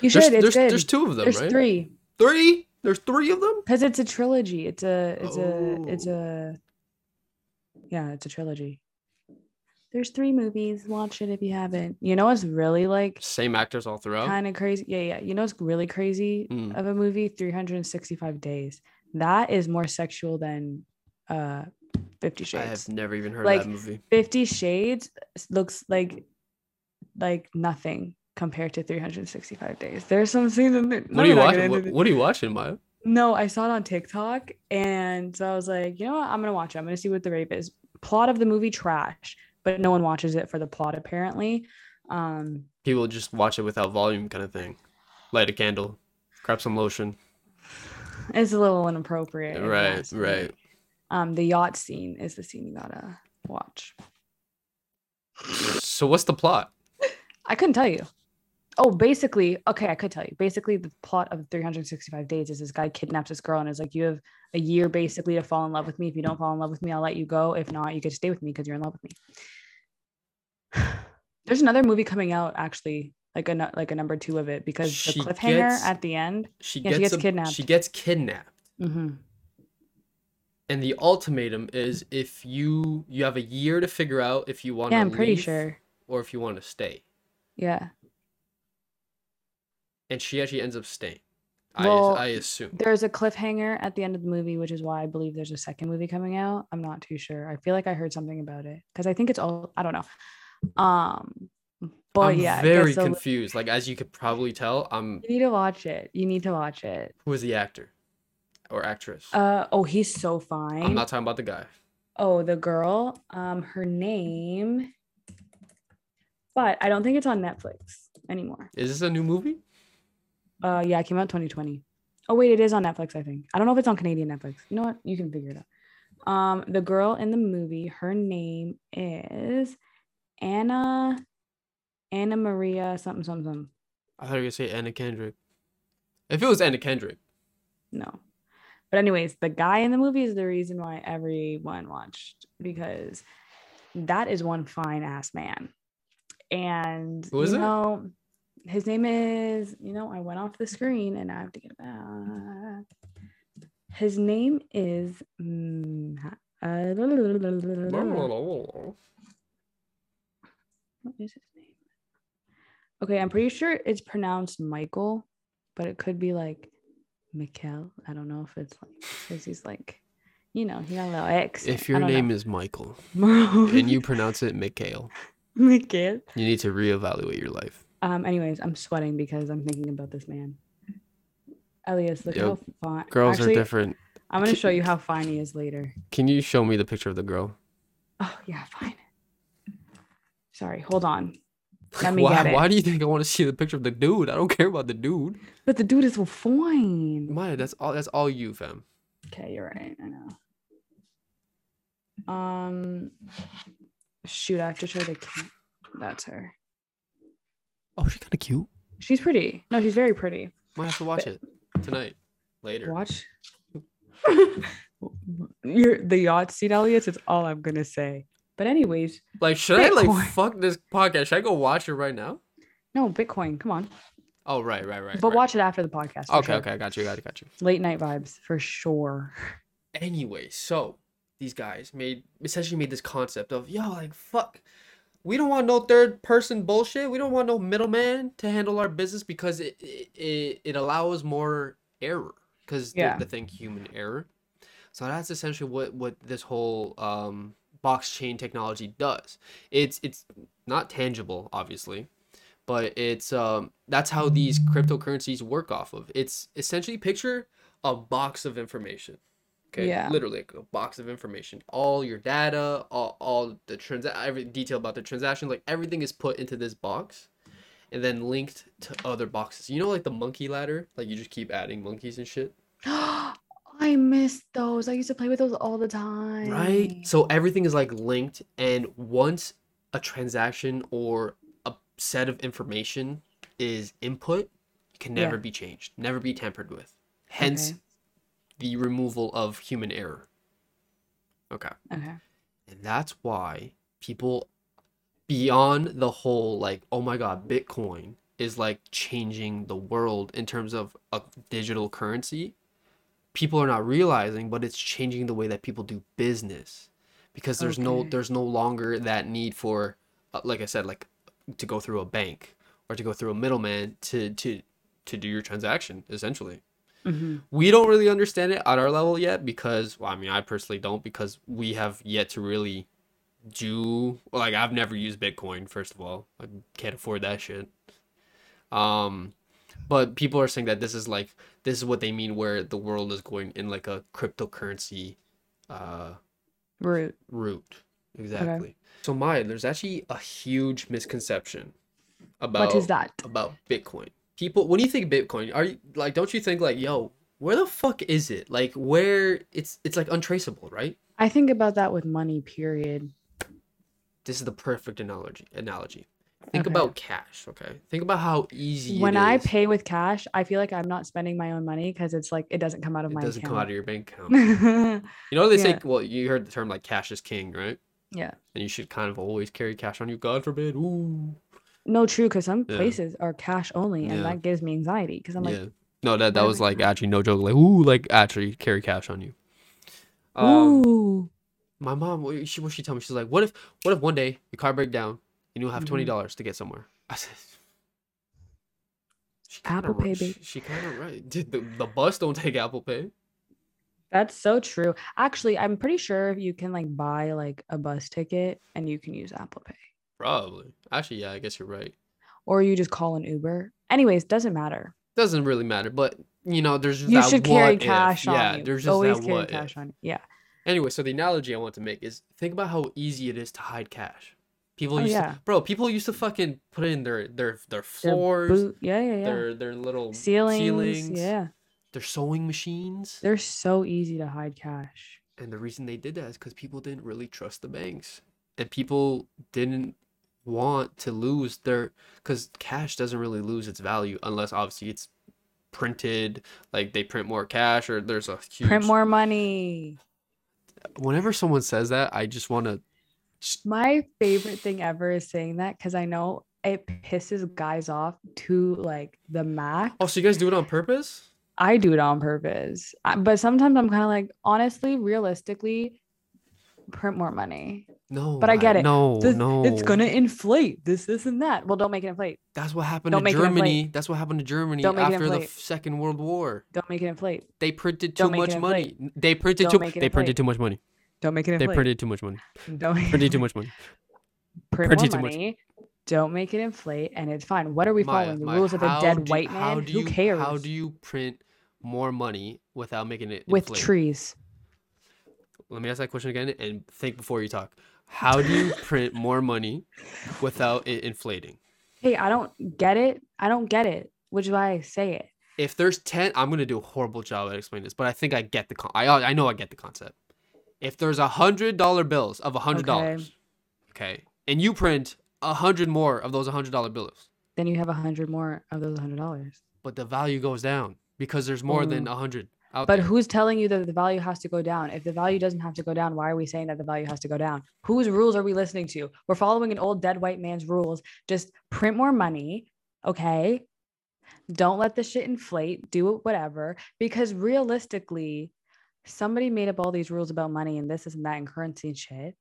[SPEAKER 2] You
[SPEAKER 1] there's.
[SPEAKER 2] It's
[SPEAKER 1] there's,
[SPEAKER 2] good.
[SPEAKER 1] there's two of them,
[SPEAKER 2] There's
[SPEAKER 1] right?
[SPEAKER 2] three
[SPEAKER 1] Three? There's three of them?
[SPEAKER 2] because it's a trilogy. It's a it's a it's
[SPEAKER 1] Oh.
[SPEAKER 2] a yeah, it's a trilogy. There's three movies. Watch it if you haven't. You know what's really like
[SPEAKER 1] Same actors all throughout.
[SPEAKER 2] kind of crazy. Yeah, yeah. You know what's really crazy
[SPEAKER 1] Mm.
[SPEAKER 2] of a movie? 365 days. That is more sexual than uh 50
[SPEAKER 1] I
[SPEAKER 2] Shades.
[SPEAKER 1] have never even heard
[SPEAKER 2] Like,
[SPEAKER 1] of that movie.
[SPEAKER 2] 50 Shades looks like like nothing compared to 365 days. There's some scenes in there.
[SPEAKER 1] What
[SPEAKER 2] no,
[SPEAKER 1] are you watching? What, what are you watching, Maya?
[SPEAKER 2] No, I saw it on TikTok and so I was like, you know what? I'm gonna watch it. I'm gonna see what the rape is. Plot of the movie trash, but no one watches it for the plot apparently. Um
[SPEAKER 1] People just watch it without volume kind of thing. Light a candle, grab some lotion.
[SPEAKER 2] it's a little inappropriate.
[SPEAKER 1] Right, right.
[SPEAKER 2] Um, the yacht scene is the scene you gotta watch.
[SPEAKER 1] So what's the plot?
[SPEAKER 2] I couldn't tell you. Oh, basically, okay, I could tell you. Basically, the plot of 365 days is this guy kidnaps this girl and is like, You have a year basically to fall in love with me. If you don't fall in love with me, I'll let you go. If not, you get to stay with me because you're in love with me. There's another movie coming out actually, like a like a number two of it because
[SPEAKER 1] She
[SPEAKER 2] the cliffhanger
[SPEAKER 1] gets-
[SPEAKER 2] at the end.
[SPEAKER 1] She
[SPEAKER 2] Yeah, she
[SPEAKER 1] gets,
[SPEAKER 2] gets
[SPEAKER 1] a-
[SPEAKER 2] kidnapped.
[SPEAKER 1] She gets kidnapped.
[SPEAKER 2] hmm
[SPEAKER 1] And the ultimatum is if you you have a year to figure out if you want to
[SPEAKER 2] Yeah, I'm pretty sure.
[SPEAKER 1] or if you want to stay.
[SPEAKER 2] Yeah.
[SPEAKER 1] And she actually ends up staying.
[SPEAKER 2] Well,
[SPEAKER 1] I I assume.
[SPEAKER 2] There's a cliffhanger at the end of the movie, which is why I believe there's a second movie coming out. I'm not too sure. I feel like I heard something about it because I think it's all I don't know. Um, but
[SPEAKER 1] I'm
[SPEAKER 2] yeah,
[SPEAKER 1] very
[SPEAKER 2] gets a li-
[SPEAKER 1] confused. Like as you could probably tell, I'm
[SPEAKER 2] You need to watch it. You need to watch it.
[SPEAKER 1] who is the actor or actress?
[SPEAKER 2] Uh oh, he's so fine.
[SPEAKER 1] I'm not talking about the guy.
[SPEAKER 2] Oh, the girl. Um, her name. But I don't think it's on Netflix anymore.
[SPEAKER 1] Is this a new movie?
[SPEAKER 2] Uh, yeah, it came out 2020. Oh wait, it is on Netflix. I think. I don't know if it's on Canadian Netflix. You know what? You can figure it out. Um, the girl in the movie, her name is Anna, Anna Maria something something. something.
[SPEAKER 1] I thought you were gonna say Anna Kendrick. If it was Anna Kendrick,
[SPEAKER 2] No. But anyways, the guy in the movie is the reason why everyone watched because that is one fine ass man. And
[SPEAKER 1] Who is
[SPEAKER 2] you
[SPEAKER 1] it?
[SPEAKER 2] know, his name is, you know, I went off the screen and I have to get it back. His name is uh, what is his name? Okay, I'm pretty sure it's pronounced Michael, but it could be like Mikkel. I don't know if it's like because he's like, you know, he got a little X.
[SPEAKER 1] if your name is Michael and you pronounce it Mikhail,
[SPEAKER 2] Mikkel.
[SPEAKER 1] you need to reevaluate your life.
[SPEAKER 2] Um. Anyways, I'm sweating because I'm thinking about this man. Elias, look
[SPEAKER 1] Yo,
[SPEAKER 2] how fine.
[SPEAKER 1] Girls
[SPEAKER 2] Actually,
[SPEAKER 1] are different.
[SPEAKER 2] I'm gonna show you how fine he is later.
[SPEAKER 1] Can you show me the picture of the girl?
[SPEAKER 2] Oh yeah, fine. Sorry, hold on. Let me
[SPEAKER 1] why,
[SPEAKER 2] get it.
[SPEAKER 1] why do you think I want to see the picture of the dude? I don't care about the dude.
[SPEAKER 2] But the dude is so fine.
[SPEAKER 1] Maya, that's all. That's all you, fam.
[SPEAKER 2] Okay, you're right. I know. Um, shoot, I have to show the. That's her.
[SPEAKER 1] Oh, she's kind of cute.
[SPEAKER 2] She's pretty. No, she's very pretty.
[SPEAKER 1] Might have to watch it tonight, later.
[SPEAKER 2] Watch. You're the yacht seat, Elliot. It's all I'm gonna say. But anyways,
[SPEAKER 1] Like, should I like fuck this podcast? Should I go watch it right now?
[SPEAKER 2] no Bitcoin. Come on,
[SPEAKER 1] Oh, right, right, right.
[SPEAKER 2] but
[SPEAKER 1] right.
[SPEAKER 2] watch it after the podcast.
[SPEAKER 1] Okay,
[SPEAKER 2] sure.
[SPEAKER 1] okay, I got you, got you, got you.
[SPEAKER 2] Late night vibes for sure.
[SPEAKER 1] Anyway, so these guys made essentially made this concept of yo, like fuck, we don't want no third person bullshit. We don't want no middleman to handle our business because it it, it, allows more error because
[SPEAKER 2] Yeah.
[SPEAKER 1] the, the thing human error. So that's essentially what what this whole um blockchain technology does. It's it's not tangible, obviously, but it's um that's how these cryptocurrencies work off of. It's essentially picture a box of information. Okay,
[SPEAKER 2] Yeah.
[SPEAKER 1] literally like a box of information. All your data, all, all the trans every detail about the transaction, like everything is put into this box and then linked to other boxes. You know like the monkey ladder? Like you just keep adding monkeys and shit.
[SPEAKER 2] I miss those. I used to play with those all the time.
[SPEAKER 1] Right? So everything is like linked and once a transaction or a set of information is input, it can
[SPEAKER 2] Yeah.
[SPEAKER 1] never be changed, never be tampered with. Hence
[SPEAKER 2] Okay.
[SPEAKER 1] The removal of human error. Okay.
[SPEAKER 2] Okay.
[SPEAKER 1] And that's why people beyond the whole like, oh my god, Bitcoin is like changing the world in terms of a digital currency. People are not realizing, but it's changing the way that people do business because there's no there's no longer that need for uh, like I said like to go through a bank or to go through a middleman to to to do your transaction essentially
[SPEAKER 2] hmm
[SPEAKER 1] we don't really understand it at our level yet because well, I mean I personally don't because we have yet to really do like I've never used Bitcoin first of all I can't afford that shit um but people are saying that this is like this is what they mean where the world is going in like a cryptocurrency uh
[SPEAKER 2] Root.
[SPEAKER 1] route exactly so Maya there's actually a huge misconception about
[SPEAKER 2] What is that?
[SPEAKER 1] about Bitcoin. People, when you think Bitcoin, are you like, don't you think like, yo, where the fuck is it? Like, where it's it's like untraceable, right?
[SPEAKER 2] I think about that with money, period.
[SPEAKER 1] This is the perfect analogy. Analogy. Think
[SPEAKER 2] Okay.
[SPEAKER 1] about cash, okay? Think about how easy
[SPEAKER 2] When
[SPEAKER 1] it
[SPEAKER 2] I pay with cash, I feel like I'm not spending my own money because it's like it doesn't come out of
[SPEAKER 1] it
[SPEAKER 2] my
[SPEAKER 1] doesn't come out of your bank account. You know they say, well, you heard the term like cash is king, right?
[SPEAKER 2] yeah.
[SPEAKER 1] And you should kind of always carry cash on you. God forbid. Ooh.
[SPEAKER 2] No, true, because some
[SPEAKER 1] Yeah.
[SPEAKER 2] places are cash only, and
[SPEAKER 1] Yeah.
[SPEAKER 2] that gives me anxiety because I'm like,
[SPEAKER 1] yeah. No, that that was like actually no joke. Like, ooh, like actually carry cash on you. Um,
[SPEAKER 2] ooh,
[SPEAKER 1] my mom what she what she told me she's like what if what if one day your car break down and you'll have twenty
[SPEAKER 2] Mhm.
[SPEAKER 1] dollars to get somewhere i said
[SPEAKER 2] Apple Pay,
[SPEAKER 1] right,
[SPEAKER 2] baby.
[SPEAKER 1] she, she kind of right Dude, the, the bus don't take apple pay
[SPEAKER 2] that's so true. Actually, I'm pretty sure if you can like buy like a bus ticket and you can use Apple Pay,
[SPEAKER 1] probably actually yeah i guess you're right
[SPEAKER 2] or you just call an Uber. Anyways, doesn't matter.
[SPEAKER 1] doesn't really matter but you know there's just
[SPEAKER 2] You
[SPEAKER 1] that
[SPEAKER 2] should carry
[SPEAKER 1] if.
[SPEAKER 2] cash on
[SPEAKER 1] yeah
[SPEAKER 2] you.
[SPEAKER 1] there's just
[SPEAKER 2] Always
[SPEAKER 1] that
[SPEAKER 2] carry
[SPEAKER 1] what
[SPEAKER 2] cash
[SPEAKER 1] if.
[SPEAKER 2] on. Yeah.
[SPEAKER 1] anyway so the analogy i want to make is think about how easy it is to hide cash people
[SPEAKER 2] Oh,
[SPEAKER 1] used
[SPEAKER 2] yeah.
[SPEAKER 1] to bro people used to fucking put in their their their
[SPEAKER 2] Their
[SPEAKER 1] floors
[SPEAKER 2] boot- Yeah, yeah, yeah.
[SPEAKER 1] their their little
[SPEAKER 2] ceilings,
[SPEAKER 1] ceilings
[SPEAKER 2] Yeah.
[SPEAKER 1] their sewing machines
[SPEAKER 2] They're so easy to hide cash.
[SPEAKER 1] And the reason they did that is because people didn't really trust the banks. And people didn't want to lose their. Because cash doesn't really lose its value unless obviously it's printed, like they print more cash, or there's a huge.
[SPEAKER 2] Print more money.
[SPEAKER 1] Whenever someone says that, I just want to.
[SPEAKER 2] My favorite thing ever is saying that because I know it pisses guys off to like the max.
[SPEAKER 1] Oh, so you guys do it on purpose?
[SPEAKER 2] I do it on purpose. I- But sometimes I'm kind of like, honestly, realistically, print more money.
[SPEAKER 1] No,
[SPEAKER 2] But I get it.
[SPEAKER 1] No,
[SPEAKER 2] This-
[SPEAKER 1] no,
[SPEAKER 2] It's gonna inflate this, this, and that. Well, don't make it inflate.
[SPEAKER 1] That's what happened
[SPEAKER 2] Don't
[SPEAKER 1] to. Germany. That's what happened to Germany
[SPEAKER 2] Don't make it
[SPEAKER 1] after the. Second World War.
[SPEAKER 2] Don't make it inflate.
[SPEAKER 1] They printed too much money. They printed
[SPEAKER 2] Don't
[SPEAKER 1] too. They printed too much money.
[SPEAKER 2] Don't make it inflate.
[SPEAKER 1] They printed too much money.
[SPEAKER 2] Don't
[SPEAKER 1] Printed too much money.
[SPEAKER 2] print
[SPEAKER 1] printed
[SPEAKER 2] more
[SPEAKER 1] too much.
[SPEAKER 2] money. Don't make it inflate, and it's fine. What are we
[SPEAKER 1] Maya,
[SPEAKER 2] following? The
[SPEAKER 1] Maya,
[SPEAKER 2] rules of a dead
[SPEAKER 1] do-
[SPEAKER 2] white man? Who
[SPEAKER 1] you-
[SPEAKER 2] cares?
[SPEAKER 1] How do you print more money without making it
[SPEAKER 2] With
[SPEAKER 1] inflate?
[SPEAKER 2] trees.
[SPEAKER 1] Let me ask that question again and think before you talk. How do you print more money without it inflating?
[SPEAKER 2] Hey, I don't get it. I don't get it, which is why I say it.
[SPEAKER 1] If there's 10, I'm going to do a horrible job at explaining this, but I think I get the con- I I know I get the concept. If there's a $100 bills of a $100, okay. And you print a 100 more of those $100 bills,
[SPEAKER 2] Then you have a hundred more of those hundred dollars.
[SPEAKER 1] but the value goes down because there's more than
[SPEAKER 2] Mm.
[SPEAKER 1] a 100 out
[SPEAKER 2] But
[SPEAKER 1] there.
[SPEAKER 2] who's telling you that the value has to go down? If the value doesn't have to go down, why are we saying that the value has to go down? Whose rules are we listening to? We're following an old dead white man's rules. Just print more money, okay? Don't let the shit inflate. Do it whatever. Because realistically, somebody made up all these rules about money and this, this, and that, and currency and shit.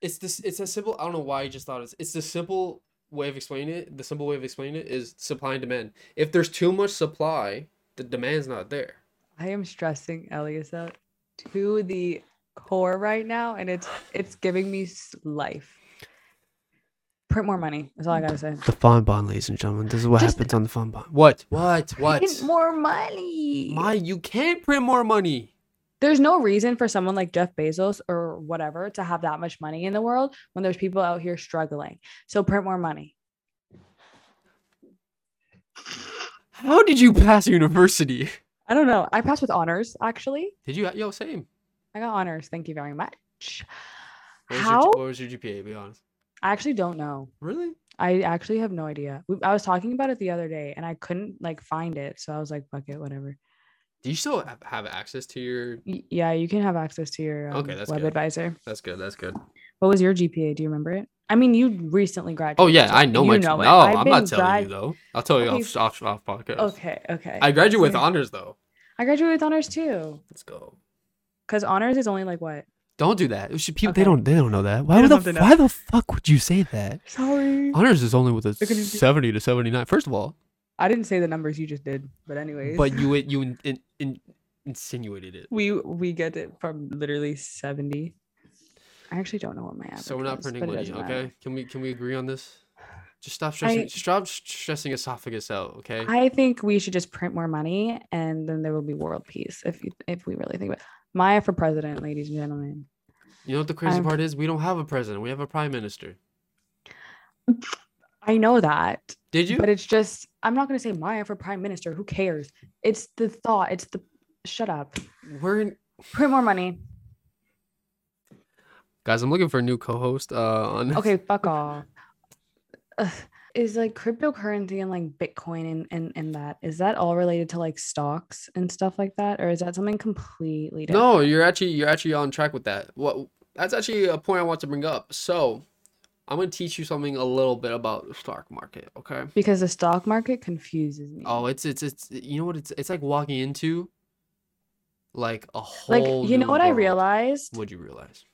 [SPEAKER 1] it's this it's a simple i don't know why i just thought it's it's the simple way of explaining it the simple way of explaining it is supply and demand if there's too much supply the demand's not there
[SPEAKER 2] I am stressing Elias out to the core right now, and it's it's giving me life. Print more money. That's all I gotta say.
[SPEAKER 1] the fond bond ladies and gentlemen this is what
[SPEAKER 2] Just-
[SPEAKER 1] happens on the fond bond what what what
[SPEAKER 2] Print more money.
[SPEAKER 1] my you can't print more money
[SPEAKER 2] there's no reason for someone like Jeff Bezos or whatever to have that much money in the world when there's people out here struggling. So print more money.
[SPEAKER 1] how did you pass university
[SPEAKER 2] I don't know. I passed with honors actually.
[SPEAKER 1] did you yo same
[SPEAKER 2] I got honors. Thank you very much.
[SPEAKER 1] what
[SPEAKER 2] How?
[SPEAKER 1] Your, what was your gpa be honest
[SPEAKER 2] I actually don't know.
[SPEAKER 1] really
[SPEAKER 2] I actually have no idea. We, I was talking about it the other day and I couldn't like find it. So I was like, fuck it, whatever.
[SPEAKER 1] do you still have, have access to your
[SPEAKER 2] Y- yeah, you can have access to your um,
[SPEAKER 1] Okay, that's
[SPEAKER 2] web
[SPEAKER 1] good.
[SPEAKER 2] advisor.
[SPEAKER 1] that's good that's good
[SPEAKER 2] What was your GPA? Do you remember it? I mean, you recently graduated.
[SPEAKER 1] oh yeah
[SPEAKER 2] so
[SPEAKER 1] i know
[SPEAKER 2] you
[SPEAKER 1] my
[SPEAKER 2] know
[SPEAKER 1] no
[SPEAKER 2] it. Oh, I've
[SPEAKER 1] i'm not telling
[SPEAKER 2] grad-
[SPEAKER 1] you though i'll tell you
[SPEAKER 2] Okay,
[SPEAKER 1] off, off off podcast
[SPEAKER 2] Okay, okay.
[SPEAKER 1] i graduated with honors though
[SPEAKER 2] I graduated with honors too.
[SPEAKER 1] let's go
[SPEAKER 2] Because honors is only like what?
[SPEAKER 1] Don't do that. Should, people they don't they don't know that. Why
[SPEAKER 2] don't
[SPEAKER 1] the
[SPEAKER 2] have to know.
[SPEAKER 1] why the fuck would you say that?
[SPEAKER 2] Sorry.
[SPEAKER 1] Honors is only with a
[SPEAKER 2] They're gonna do-
[SPEAKER 1] seventy to seventy nine. First of all,
[SPEAKER 2] I didn't say the numbers you just did, but anyways.
[SPEAKER 1] but you you in, in, in, insinuated it.
[SPEAKER 2] we we get it from literally 70. I actually don't know what my average
[SPEAKER 1] So we're not
[SPEAKER 2] was,
[SPEAKER 1] printing money,
[SPEAKER 2] matter.
[SPEAKER 1] okay? Can we can we agree on this? Just stop stressing.
[SPEAKER 2] I-
[SPEAKER 1] stop stressing esophagus out, okay?
[SPEAKER 2] I think we should just print more money and then there will be world peace if you, if we really think about it. Maya for president, ladies and gentlemen.
[SPEAKER 1] you know what the crazy
[SPEAKER 2] I'm-
[SPEAKER 1] part is? We don't have a president. We have a prime minister.
[SPEAKER 2] I know that,
[SPEAKER 1] Did you?
[SPEAKER 2] but it's just I'm not going to say Maya for prime minister. Who cares? It's the thought. It's the shut up.
[SPEAKER 1] We're in
[SPEAKER 2] Print more money.
[SPEAKER 1] Guys. I'm looking for a new co-host. Uh, on
[SPEAKER 2] Okay, fuck off. Ugh. Is like cryptocurrency and like Bitcoin and, and and that is that all related to like stocks and stuff like that, or is that something completely different?
[SPEAKER 1] No, you're actually you're actually on track with that. What that's actually a point I want to bring up. So, I'm gonna teach you something a little bit about the stock market. Okay.
[SPEAKER 2] because the stock market confuses me.
[SPEAKER 1] Oh, it's it's it's you know what it's it's like walking into like a whole.
[SPEAKER 2] like you know what I realized?
[SPEAKER 1] What'd you realize?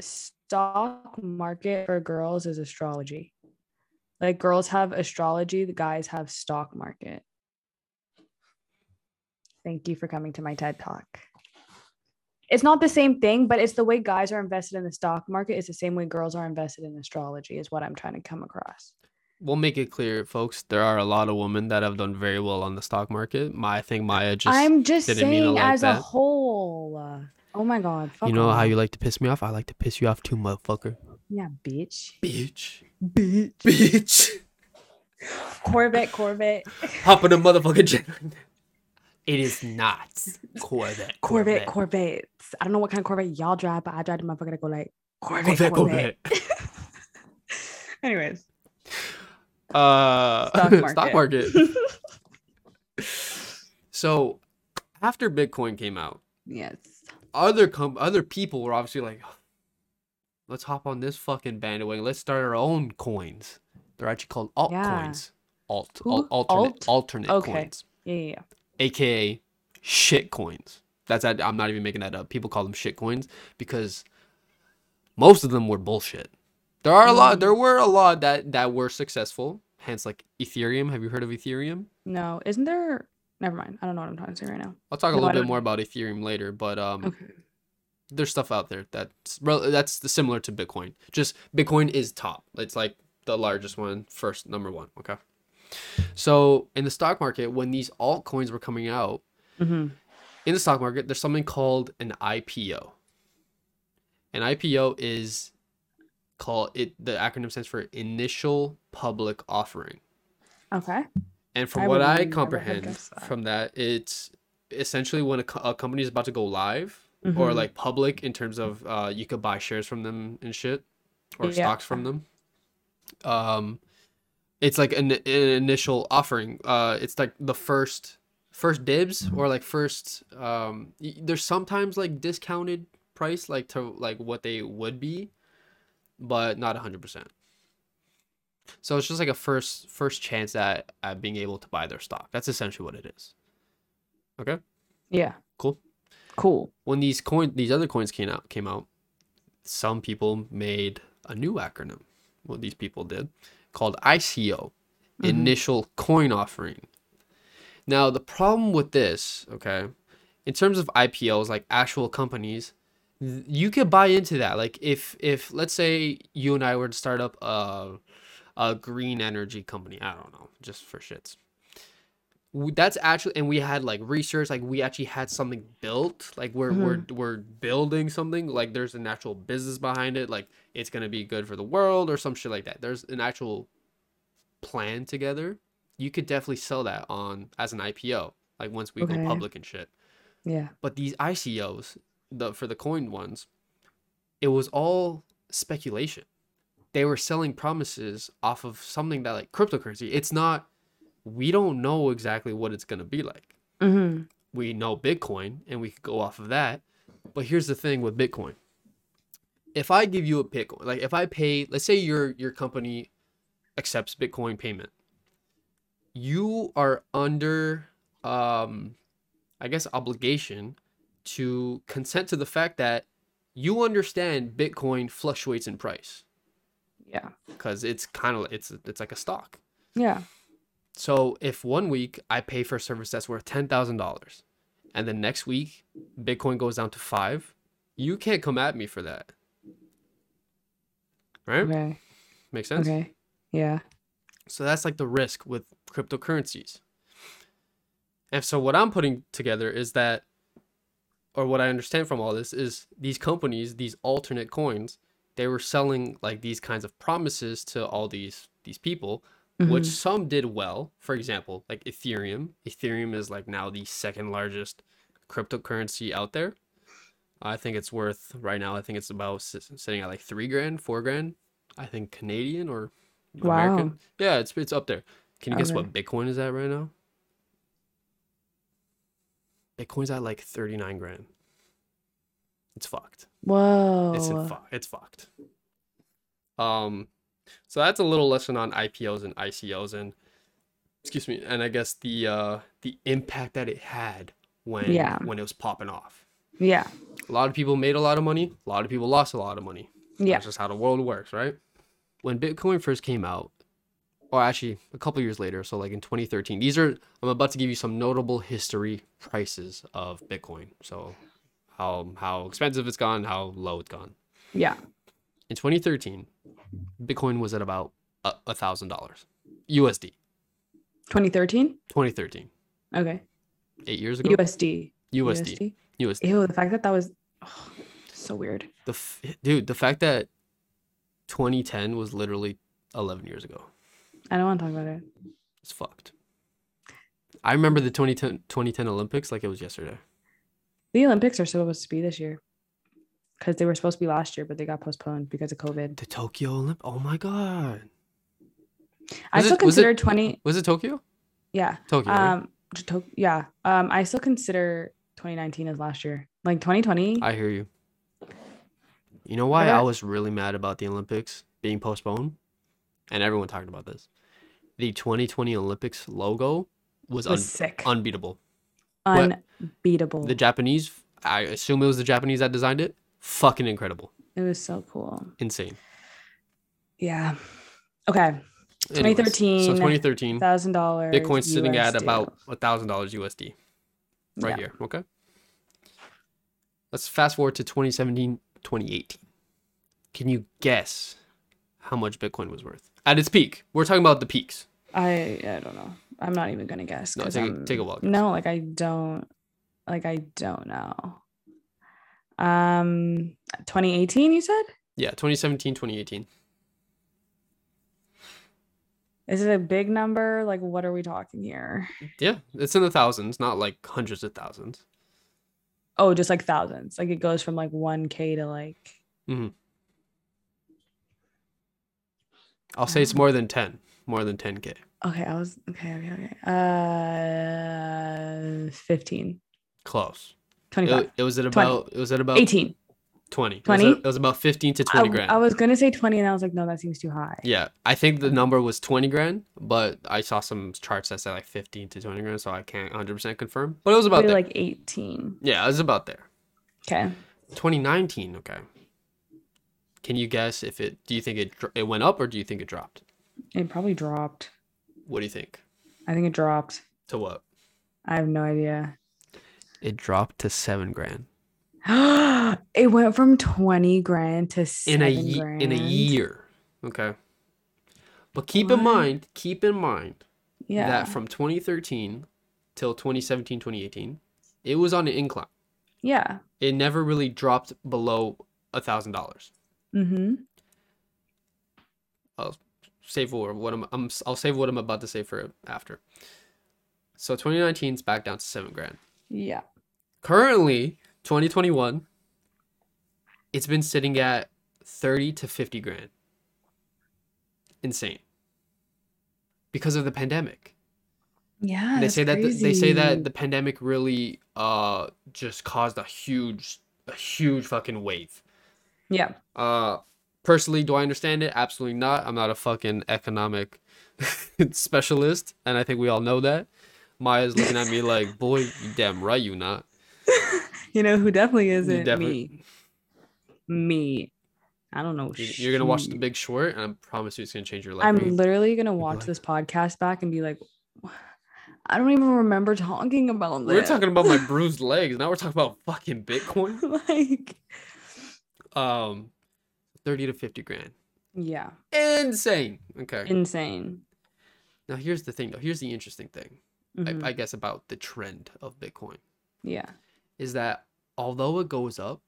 [SPEAKER 2] Stock market for girls is astrology. Like girls have astrology, the guys have stock market. Thank you for coming to my TED talk. It's not the same thing, but it's the way guys are invested in the stock market. is the same way girls are invested in astrology, is what I'm trying to come across.
[SPEAKER 1] We'll make it clear, folks. There are a lot of women that have done very well on the stock market. My, I think Maya just.
[SPEAKER 2] I'm just saying
[SPEAKER 1] like
[SPEAKER 2] as a whole. Oh my god.
[SPEAKER 1] You know how you like to piss me off? I like to piss you off too, motherfucker.
[SPEAKER 2] Yeah, bitch.
[SPEAKER 1] Bitch.
[SPEAKER 2] Bitch.
[SPEAKER 1] Bitch.
[SPEAKER 2] Corvette, Corvette.
[SPEAKER 1] Hop in a motherfucking jet. It is not Corvette.
[SPEAKER 2] Corvette, Corvettes. I don't know what kind of Corvette y'all drive, but I drive the motherfucker that go like Corvette,
[SPEAKER 1] Corvette,
[SPEAKER 2] Corvette.
[SPEAKER 1] Corvette.
[SPEAKER 2] Anyways,
[SPEAKER 1] Uh,
[SPEAKER 2] Stock
[SPEAKER 1] stock
[SPEAKER 2] market.
[SPEAKER 1] market. So after Bitcoin came out,
[SPEAKER 2] Yes.
[SPEAKER 1] other com- other people were obviously like, let's hop on this fucking bandwagon. Let's start our own coins. They're actually called altcoins. Alt,
[SPEAKER 2] Who?
[SPEAKER 1] al- alternate,
[SPEAKER 2] Alt?
[SPEAKER 1] alternate
[SPEAKER 2] Okay.
[SPEAKER 1] coins,
[SPEAKER 2] Yeah, yeah, yeah.
[SPEAKER 1] aka shit coins. That's I'm not even making that up. People call them shit coins because most of them were bullshit. There are a lot.
[SPEAKER 2] Mm.
[SPEAKER 1] There were a lot that that were successful. Hence, like Ethereum. Have you heard of Ethereum?
[SPEAKER 2] No, isn't there? Never mind. I don't know what I'm trying to say right now.
[SPEAKER 1] I'll talk a
[SPEAKER 2] No,
[SPEAKER 1] little bit more about Ethereum later, but um,
[SPEAKER 2] Okay.
[SPEAKER 1] there's stuff out there that's that's similar to Bitcoin. Just Bitcoin is top. It's like the largest one, first number one. Okay. So in the stock market, when these altcoins were coming out,
[SPEAKER 2] Mm-hmm.
[SPEAKER 1] in the stock market, there's something called an IPO. An IPO is called it. The acronym stands for Initial Public Offering.
[SPEAKER 2] Okay.
[SPEAKER 1] And from
[SPEAKER 2] I
[SPEAKER 1] what I comprehend
[SPEAKER 2] that.
[SPEAKER 1] from that, it's essentially when a, co- a company is about to go live or
[SPEAKER 2] Mhm.
[SPEAKER 1] like public in terms of uh, you could buy shares from them and shit or
[SPEAKER 2] Yeah.
[SPEAKER 1] stocks from them. Um, it's like an, an initial offering. Uh, it's like the first first dibs or like first. Um, there's sometimes like discounted price like to like what they would be, but not hundred percent. So it's just like a first first chance at at being able to buy their stock. That's essentially what it is. Okay.
[SPEAKER 2] Yeah.
[SPEAKER 1] Cool.
[SPEAKER 2] Cool.
[SPEAKER 1] When these coin these other coins came out came out, some people made a new acronym. What these people did called ICO,
[SPEAKER 2] Mhm.
[SPEAKER 1] initial coin offering. Now the problem with this, okay, in terms of IPOs, like actual companies, you could buy into that. Like if if let's say you and I were to start up a a green energy company, I don't know, just for shits. That's actually, and we had like research, like we actually had something built, like we're we're mm-hmm. we're building something, like there's an actual business behind it, like it's gonna be good for the world or some shit like that. There's an actual plan together. You could definitely sell that on as an IPO, like once we
[SPEAKER 2] Okay.
[SPEAKER 1] go public and shit.
[SPEAKER 2] Yeah.
[SPEAKER 1] But these ICOs, the for the coined ones, it was all speculation. They were selling promises off of something that like cryptocurrency. It's not we don't know exactly what it's gonna be like.
[SPEAKER 2] Mm-hmm.
[SPEAKER 1] We know Bitcoin and we could go off of that. But here's the thing with Bitcoin. If I give you a Bitcoin, like if I pay, let's say your your company accepts Bitcoin payment, you are under um I guess obligation to consent to the fact that you understand Bitcoin fluctuates in price
[SPEAKER 2] Yeah.
[SPEAKER 1] because it's kind of it's it's like a stock.
[SPEAKER 2] Yeah.
[SPEAKER 1] So if one week I pay for a service that's worth ten thousand dollars, and then next week Bitcoin goes down to five, you can't come at me for that. Right?
[SPEAKER 2] Okay.
[SPEAKER 1] Makes sense.
[SPEAKER 2] Okay. Yeah.
[SPEAKER 1] So that's like the risk with cryptocurrencies. And so what I'm putting together is that, or what I understand from all this is these companies, these alternate coins, they were selling like these kinds of promises to all these these people, which
[SPEAKER 2] Mhm.
[SPEAKER 1] some did well. For example, like Ethereum. Ethereum is like now the second largest cryptocurrency out there. I think it's worth right now. I think it's about sitting at like three grand, four grand. I think Canadian or American.
[SPEAKER 2] Wow.
[SPEAKER 1] American. Yeah, it's it's up there. Can you guess what Bitcoin is at right now? Bitcoin's at like thirty nine grand. It's fucked.
[SPEAKER 2] Whoa.
[SPEAKER 1] It's in fu- it's fucked. Um, so that's a little lesson on IPOs and ICOs and excuse me, and I guess the uh the impact that it had when
[SPEAKER 2] Yeah.
[SPEAKER 1] when it was popping off.
[SPEAKER 2] Yeah.
[SPEAKER 1] A lot of people made a lot of money. A lot of people lost a lot of money.
[SPEAKER 2] Yeah.
[SPEAKER 1] That's just how the world works, right? When Bitcoin first came out, or actually a couple years later, so like in 2013, these are, I'm about to give you some notable history prices of Bitcoin. So how, how expensive it's gone, how low it's gone.
[SPEAKER 2] Yeah.
[SPEAKER 1] In 2013, Bitcoin was at about a thousand dollars USD.
[SPEAKER 2] 2013.
[SPEAKER 1] 2013,
[SPEAKER 2] Okay.
[SPEAKER 1] eight years ago.
[SPEAKER 2] USD.
[SPEAKER 1] USD. USD.
[SPEAKER 2] Ew. The fact that that was oh, so weird.
[SPEAKER 1] The f- dude, the fact that 2010 was literally 11 years ago.
[SPEAKER 2] I don't want to talk about it.
[SPEAKER 1] It's fucked. I remember the 2010, 2010 Olympics like it was yesterday.
[SPEAKER 2] The Olympics are supposed to be this year because they were supposed to be last year, but they got postponed because of COVID.
[SPEAKER 1] The Tokyo Olymp. Oh my god.
[SPEAKER 2] I still
[SPEAKER 1] it- was it-
[SPEAKER 2] consider 20.
[SPEAKER 1] Was it Tokyo?
[SPEAKER 2] Yeah.
[SPEAKER 1] Tokyo. right?
[SPEAKER 2] Um, To- yeah. Um, I still consider 2019 as last year. Like 2020.
[SPEAKER 1] I hear you. You know why I was really mad about the Olympics being postponed? And everyone talked about this. The 2020 Olympics logo was, un-
[SPEAKER 2] sick.
[SPEAKER 1] unbeatable.
[SPEAKER 2] Unbeatable.
[SPEAKER 1] The Japanese, I assume it was the Japanese that designed it. Fucking incredible.
[SPEAKER 2] it was so cool.
[SPEAKER 1] Insane.
[SPEAKER 2] Yeah. Okay.
[SPEAKER 1] Anyways,
[SPEAKER 2] 2013,
[SPEAKER 1] So 2013,
[SPEAKER 2] Thousand dollars.
[SPEAKER 1] Bitcoin's sitting at about a thousand dollars USD right
[SPEAKER 2] Yeah.
[SPEAKER 1] here. Okay. Let's fast forward to 2017, 2018. Can you guess how much Bitcoin was worth at its peak? We're talking about the peaks.
[SPEAKER 2] I I don't know. I'm not even gonna guess.
[SPEAKER 1] No, take a- take a guess.
[SPEAKER 2] No, like I don't. Like I don't know. Um, 2018. You said.
[SPEAKER 1] Yeah, 2017, 2018.
[SPEAKER 2] Is it a big number? Like, what are we talking here?
[SPEAKER 1] Yeah, it's in the thousands, not like hundreds of thousands.
[SPEAKER 2] Oh, just like thousands. Like it goes from like 1K to like.
[SPEAKER 1] I'll say it's more than 10, more than 10k.
[SPEAKER 2] Okay, I was okay. Okay, okay. Uh, 15,
[SPEAKER 1] Close.
[SPEAKER 2] 25,
[SPEAKER 1] It, it was at about it was at about
[SPEAKER 2] 18.
[SPEAKER 1] 20. It was,
[SPEAKER 2] 20?
[SPEAKER 1] it was about 15 to
[SPEAKER 2] I,
[SPEAKER 1] 20 grand.
[SPEAKER 2] I was gonna say 20, and I was like, no, that seems too high.
[SPEAKER 1] Yeah, I think the number was 20 grand, but I saw some charts that said like 15 to 20 grand, so I can't 100% confirm. But it was about
[SPEAKER 2] Maybe
[SPEAKER 1] there.
[SPEAKER 2] like 18.
[SPEAKER 1] yeah, it was about there.
[SPEAKER 2] Okay.
[SPEAKER 1] 2019, okay. Can you guess if it do you think it it went up or do you think it dropped?
[SPEAKER 2] It probably dropped.
[SPEAKER 1] What do you think?
[SPEAKER 2] I think it dropped.
[SPEAKER 1] To what?
[SPEAKER 2] I have no idea.
[SPEAKER 1] It dropped to 7 grand.
[SPEAKER 2] it went from 20 grand to seven In
[SPEAKER 1] a ye-
[SPEAKER 2] grand.
[SPEAKER 1] in a year. Okay. But keep in mind, keep in mind
[SPEAKER 2] Yeah.
[SPEAKER 1] that from 2013 till 2017, 2018, it was on an incline.
[SPEAKER 2] yeah.
[SPEAKER 1] It never really dropped below a thousand dollars.
[SPEAKER 2] Mm-hmm.
[SPEAKER 1] Save what I'm, I'm. I'll save what I'm about to say for after. So 2019's back down to seven grand.
[SPEAKER 2] Yeah.
[SPEAKER 1] Currently, 2021, it's been sitting at 30 to 50 grand. Insane. Because of the pandemic.
[SPEAKER 2] Yeah.
[SPEAKER 1] they say that the, they say that the pandemic really uh just caused a huge a huge fucking wave.
[SPEAKER 2] Yeah.
[SPEAKER 1] Uh personally do I understand it? Absolutely not. I'm not a fucking economic specialist and I think we all know that. Maya's looking at me like, "Boy, you damn right you not."
[SPEAKER 2] You know who definitely isn't
[SPEAKER 1] definitely-
[SPEAKER 2] me. Me. I don't know.
[SPEAKER 1] You- You're going to watch The. Big Short and I promise you it's going to change your life.
[SPEAKER 2] I'm literally gonna watch
[SPEAKER 1] like-
[SPEAKER 2] this podcast back and be like, I don't even remember talking about this.
[SPEAKER 1] We're talking about my bruised legs. Now we're talking about fucking Bitcoin.
[SPEAKER 2] like,
[SPEAKER 1] Um 30 to 50 grand.
[SPEAKER 2] yeah,
[SPEAKER 1] Insane. Okay.
[SPEAKER 2] insane.
[SPEAKER 1] Now here's the thing though. Here's the interesting thing.
[SPEAKER 2] Mhm.
[SPEAKER 1] I, I guess about the trend of Bitcoin
[SPEAKER 2] yeah,
[SPEAKER 1] is that although it goes up,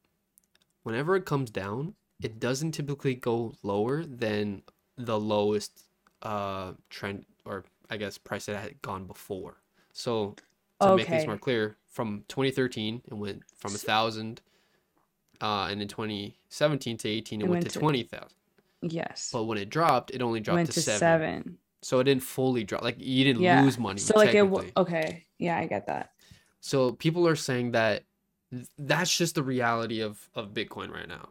[SPEAKER 1] whenever it comes down, it doesn't typically go lower than the lowest uh trend or I guess price that had gone before. So to make things more clear, from 2013 it went from a thousand, uh, and in 2017 to 18 it,
[SPEAKER 2] It
[SPEAKER 1] went,
[SPEAKER 2] went
[SPEAKER 1] to
[SPEAKER 2] to-
[SPEAKER 1] 20,000.
[SPEAKER 2] yes.
[SPEAKER 1] But when it dropped, it only dropped
[SPEAKER 2] Went
[SPEAKER 1] to,
[SPEAKER 2] to
[SPEAKER 1] seven.
[SPEAKER 2] seven.
[SPEAKER 1] So it didn't fully drop. Like you didn't
[SPEAKER 2] Yeah.
[SPEAKER 1] lose money.
[SPEAKER 2] So like it. W- okay. Yeah, I get that.
[SPEAKER 1] So people are saying that th- that's just the reality of of Bitcoin right now.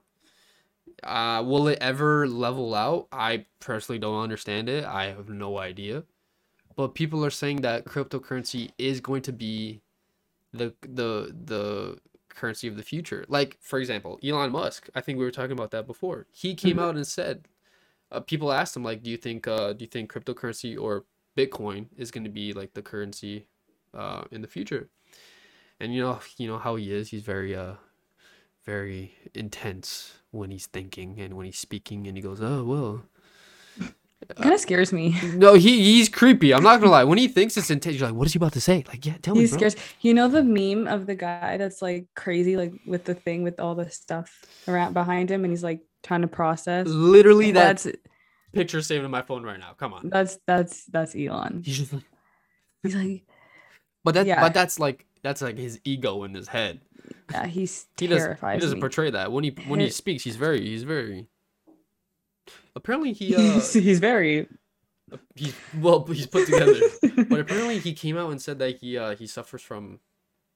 [SPEAKER 1] Uh, will it ever level out? I personally don't understand it. I have no idea. But people are saying that cryptocurrency is going to be the the the currency of the future. Like for example, Elon Musk. I think we were talking about that before. He came
[SPEAKER 2] Mhm.
[SPEAKER 1] out and said, uh, people asked him like, do you think uh, do you think cryptocurrency or Bitcoin is going to be like the currency uh, in the future? and you know you know how he is he's very uh very intense when he's thinking and when he's speaking and he goes oh well
[SPEAKER 2] It kind of scares me.
[SPEAKER 1] no he he's creepy i'm not gonna lie when he thinks it's intense you're like what is he about to say like yeah tell
[SPEAKER 2] He
[SPEAKER 1] me bro.
[SPEAKER 2] scares. You know the meme of the guy that's like crazy, like with the thing with all the stuff around behind him, and he's like trying to process.
[SPEAKER 1] literally that
[SPEAKER 2] That's
[SPEAKER 1] picture saved on my phone right now come on
[SPEAKER 2] that's that's that's Elon.
[SPEAKER 1] he's just like
[SPEAKER 2] He's like,
[SPEAKER 1] but that
[SPEAKER 2] Yeah.
[SPEAKER 1] but that's like that's like his ego in his head
[SPEAKER 2] yeah, he's
[SPEAKER 1] he doesn't he doesn't
[SPEAKER 2] me.
[SPEAKER 1] portray that when he when he speaks he's very he's very apparently he uh
[SPEAKER 2] he's, he's very
[SPEAKER 1] He's well, he's put together. but apparently, he came out and said that he uh he suffers from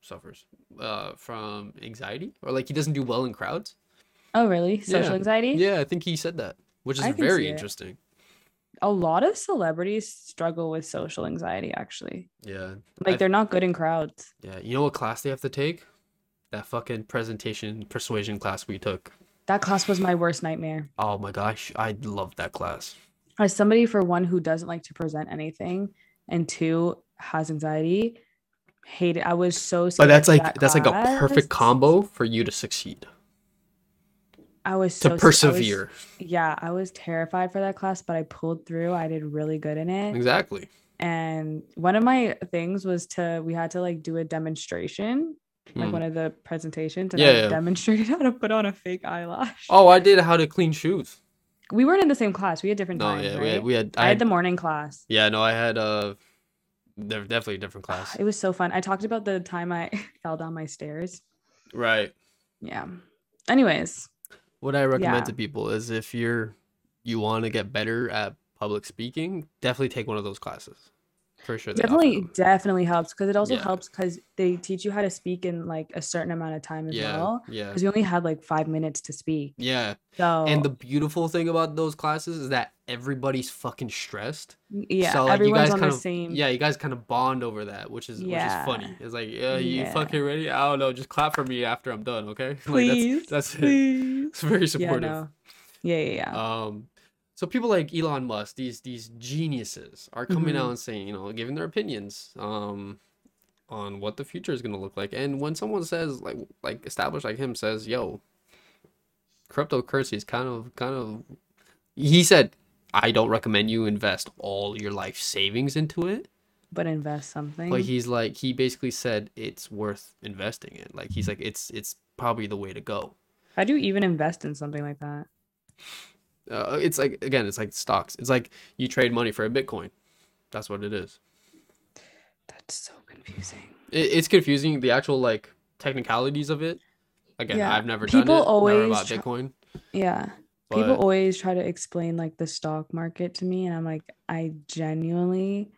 [SPEAKER 1] suffers uh from anxiety or like he doesn't do well in crowds.
[SPEAKER 2] oh, really? Social
[SPEAKER 1] Yeah.
[SPEAKER 2] anxiety?
[SPEAKER 1] Yeah, I think he said that, which is
[SPEAKER 2] I can
[SPEAKER 1] very
[SPEAKER 2] it.
[SPEAKER 1] interesting.
[SPEAKER 2] A lot of celebrities struggle with social anxiety, actually.
[SPEAKER 1] Yeah,
[SPEAKER 2] Like
[SPEAKER 1] I-
[SPEAKER 2] they're not good in crowds.
[SPEAKER 1] yeah. You know what class they have to take? That fucking presentation persuasion class we took.
[SPEAKER 2] That class was my worst nightmare.
[SPEAKER 1] Oh my gosh, I loved that class.
[SPEAKER 2] As somebody for one who doesn't like to present anything, and two has anxiety, hate it. I was so.
[SPEAKER 1] But that's like
[SPEAKER 2] that
[SPEAKER 1] that's like a perfect combo for you to succeed,
[SPEAKER 2] I was
[SPEAKER 1] to
[SPEAKER 2] so sca- I was-
[SPEAKER 1] persevere.
[SPEAKER 2] yeah, I was terrified for that class, but I pulled through. I did really good in it.
[SPEAKER 1] Exactly.
[SPEAKER 2] And one of my things was to we had to like do a demonstration, like
[SPEAKER 1] Hmm.
[SPEAKER 2] one of the presentations, and
[SPEAKER 1] Yeah,
[SPEAKER 2] I
[SPEAKER 1] yeah.
[SPEAKER 2] demonstrated how to put on a fake eyelash.
[SPEAKER 1] Oh, I did how to clean shoes.
[SPEAKER 2] We weren't in the same class. We had different
[SPEAKER 1] No,
[SPEAKER 2] times,
[SPEAKER 1] yeah,
[SPEAKER 2] right?
[SPEAKER 1] we had we had
[SPEAKER 2] I, had the morning class.
[SPEAKER 1] yeah, no, I had uh, they're definitely a different class.
[SPEAKER 2] It was so fun. I talked about the time I fell down my stairs.
[SPEAKER 1] Right.
[SPEAKER 2] Yeah. Anyways,
[SPEAKER 1] What I recommend
[SPEAKER 2] Yeah.
[SPEAKER 1] to people is if you're you want to get better at public speaking, definitely take one of those classes. For sure.
[SPEAKER 2] definitely, definitely helps because it also
[SPEAKER 1] Yeah.
[SPEAKER 2] helps because they teach you how to speak in like a certain amount of time as
[SPEAKER 1] Yeah.
[SPEAKER 2] well.
[SPEAKER 1] Yeah.
[SPEAKER 2] Because we only had like five minutes to speak.
[SPEAKER 1] Yeah.
[SPEAKER 2] So
[SPEAKER 1] And the beautiful thing about those classes is that everybody's fucking stressed.
[SPEAKER 2] yeah,
[SPEAKER 1] so, like, you guys
[SPEAKER 2] on the
[SPEAKER 1] kind of-
[SPEAKER 2] same.
[SPEAKER 1] Yeah, you guys kind of bond over that, which is which is funny. It's like, yeah, you
[SPEAKER 2] Yeah.
[SPEAKER 1] fucking ready? I don't know, just clap for me after I'm done, okay?
[SPEAKER 2] please,
[SPEAKER 1] like that's that's it.
[SPEAKER 2] please.
[SPEAKER 1] It's very
[SPEAKER 2] Yeah,
[SPEAKER 1] supportive.
[SPEAKER 2] no. yeah, yeah, yeah.
[SPEAKER 1] Um, so people like Elon Musk, these these geniuses, are coming
[SPEAKER 2] Mhm.
[SPEAKER 1] out and saying, you know, giving their opinions, um, on what the future is gonna look like. And when someone says like like established like him says, "Yo, cryptocurrency is kind of kind of," he said, "I don't recommend you invest all your life savings into it."
[SPEAKER 2] but invest something.
[SPEAKER 1] But he's like, he basically said it's worth investing in. Like he's like, it's it's probably the way to go.
[SPEAKER 2] How do you even invest in something like that?
[SPEAKER 1] Uh, it's like again, it's like stocks. It's like you trade money for a Bitcoin. That's what it is.
[SPEAKER 2] That's so confusing.
[SPEAKER 1] It, it's confusing. The actual like technicalities of it. Again,
[SPEAKER 2] Yeah,
[SPEAKER 1] I've never done
[SPEAKER 2] people
[SPEAKER 1] it. never
[SPEAKER 2] always
[SPEAKER 1] about
[SPEAKER 2] try-
[SPEAKER 1] Bitcoin.
[SPEAKER 2] Yeah.
[SPEAKER 1] But
[SPEAKER 2] People always try to explain like the stock market to me, and I'm like, I genuinely,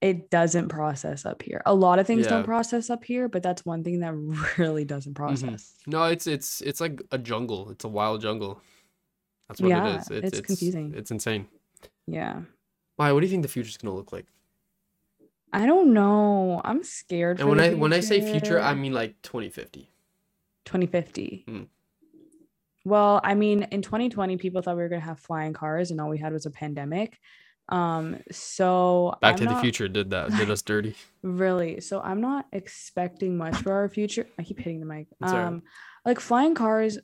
[SPEAKER 2] it doesn't process up here. A lot of things
[SPEAKER 1] Yeah.
[SPEAKER 2] don't process up here, but that's one thing that really doesn't
[SPEAKER 1] Mm-hmm.
[SPEAKER 2] process.
[SPEAKER 1] no, it's it's it's like a jungle. It's a wild jungle. That's what
[SPEAKER 2] Yeah,
[SPEAKER 1] it is.
[SPEAKER 2] it's confusing.
[SPEAKER 1] It's insane.
[SPEAKER 2] Yeah.
[SPEAKER 1] Why? What do you think the future's gonna look like?
[SPEAKER 2] I don't know. I'm scared.
[SPEAKER 1] And
[SPEAKER 2] for
[SPEAKER 1] when I when I say future, I mean like 2050.
[SPEAKER 2] 2050.
[SPEAKER 1] Mm.
[SPEAKER 2] Well, I mean, in 2020, people thought we were gonna have flying cars, and all we had was a pandemic. Um, so
[SPEAKER 1] Back
[SPEAKER 2] I'm
[SPEAKER 1] to the Future did that. Did us dirty.
[SPEAKER 2] really. So I'm not expecting much for our future. I keep hitting the mic.
[SPEAKER 1] It's all right.
[SPEAKER 2] Um, like flying cars,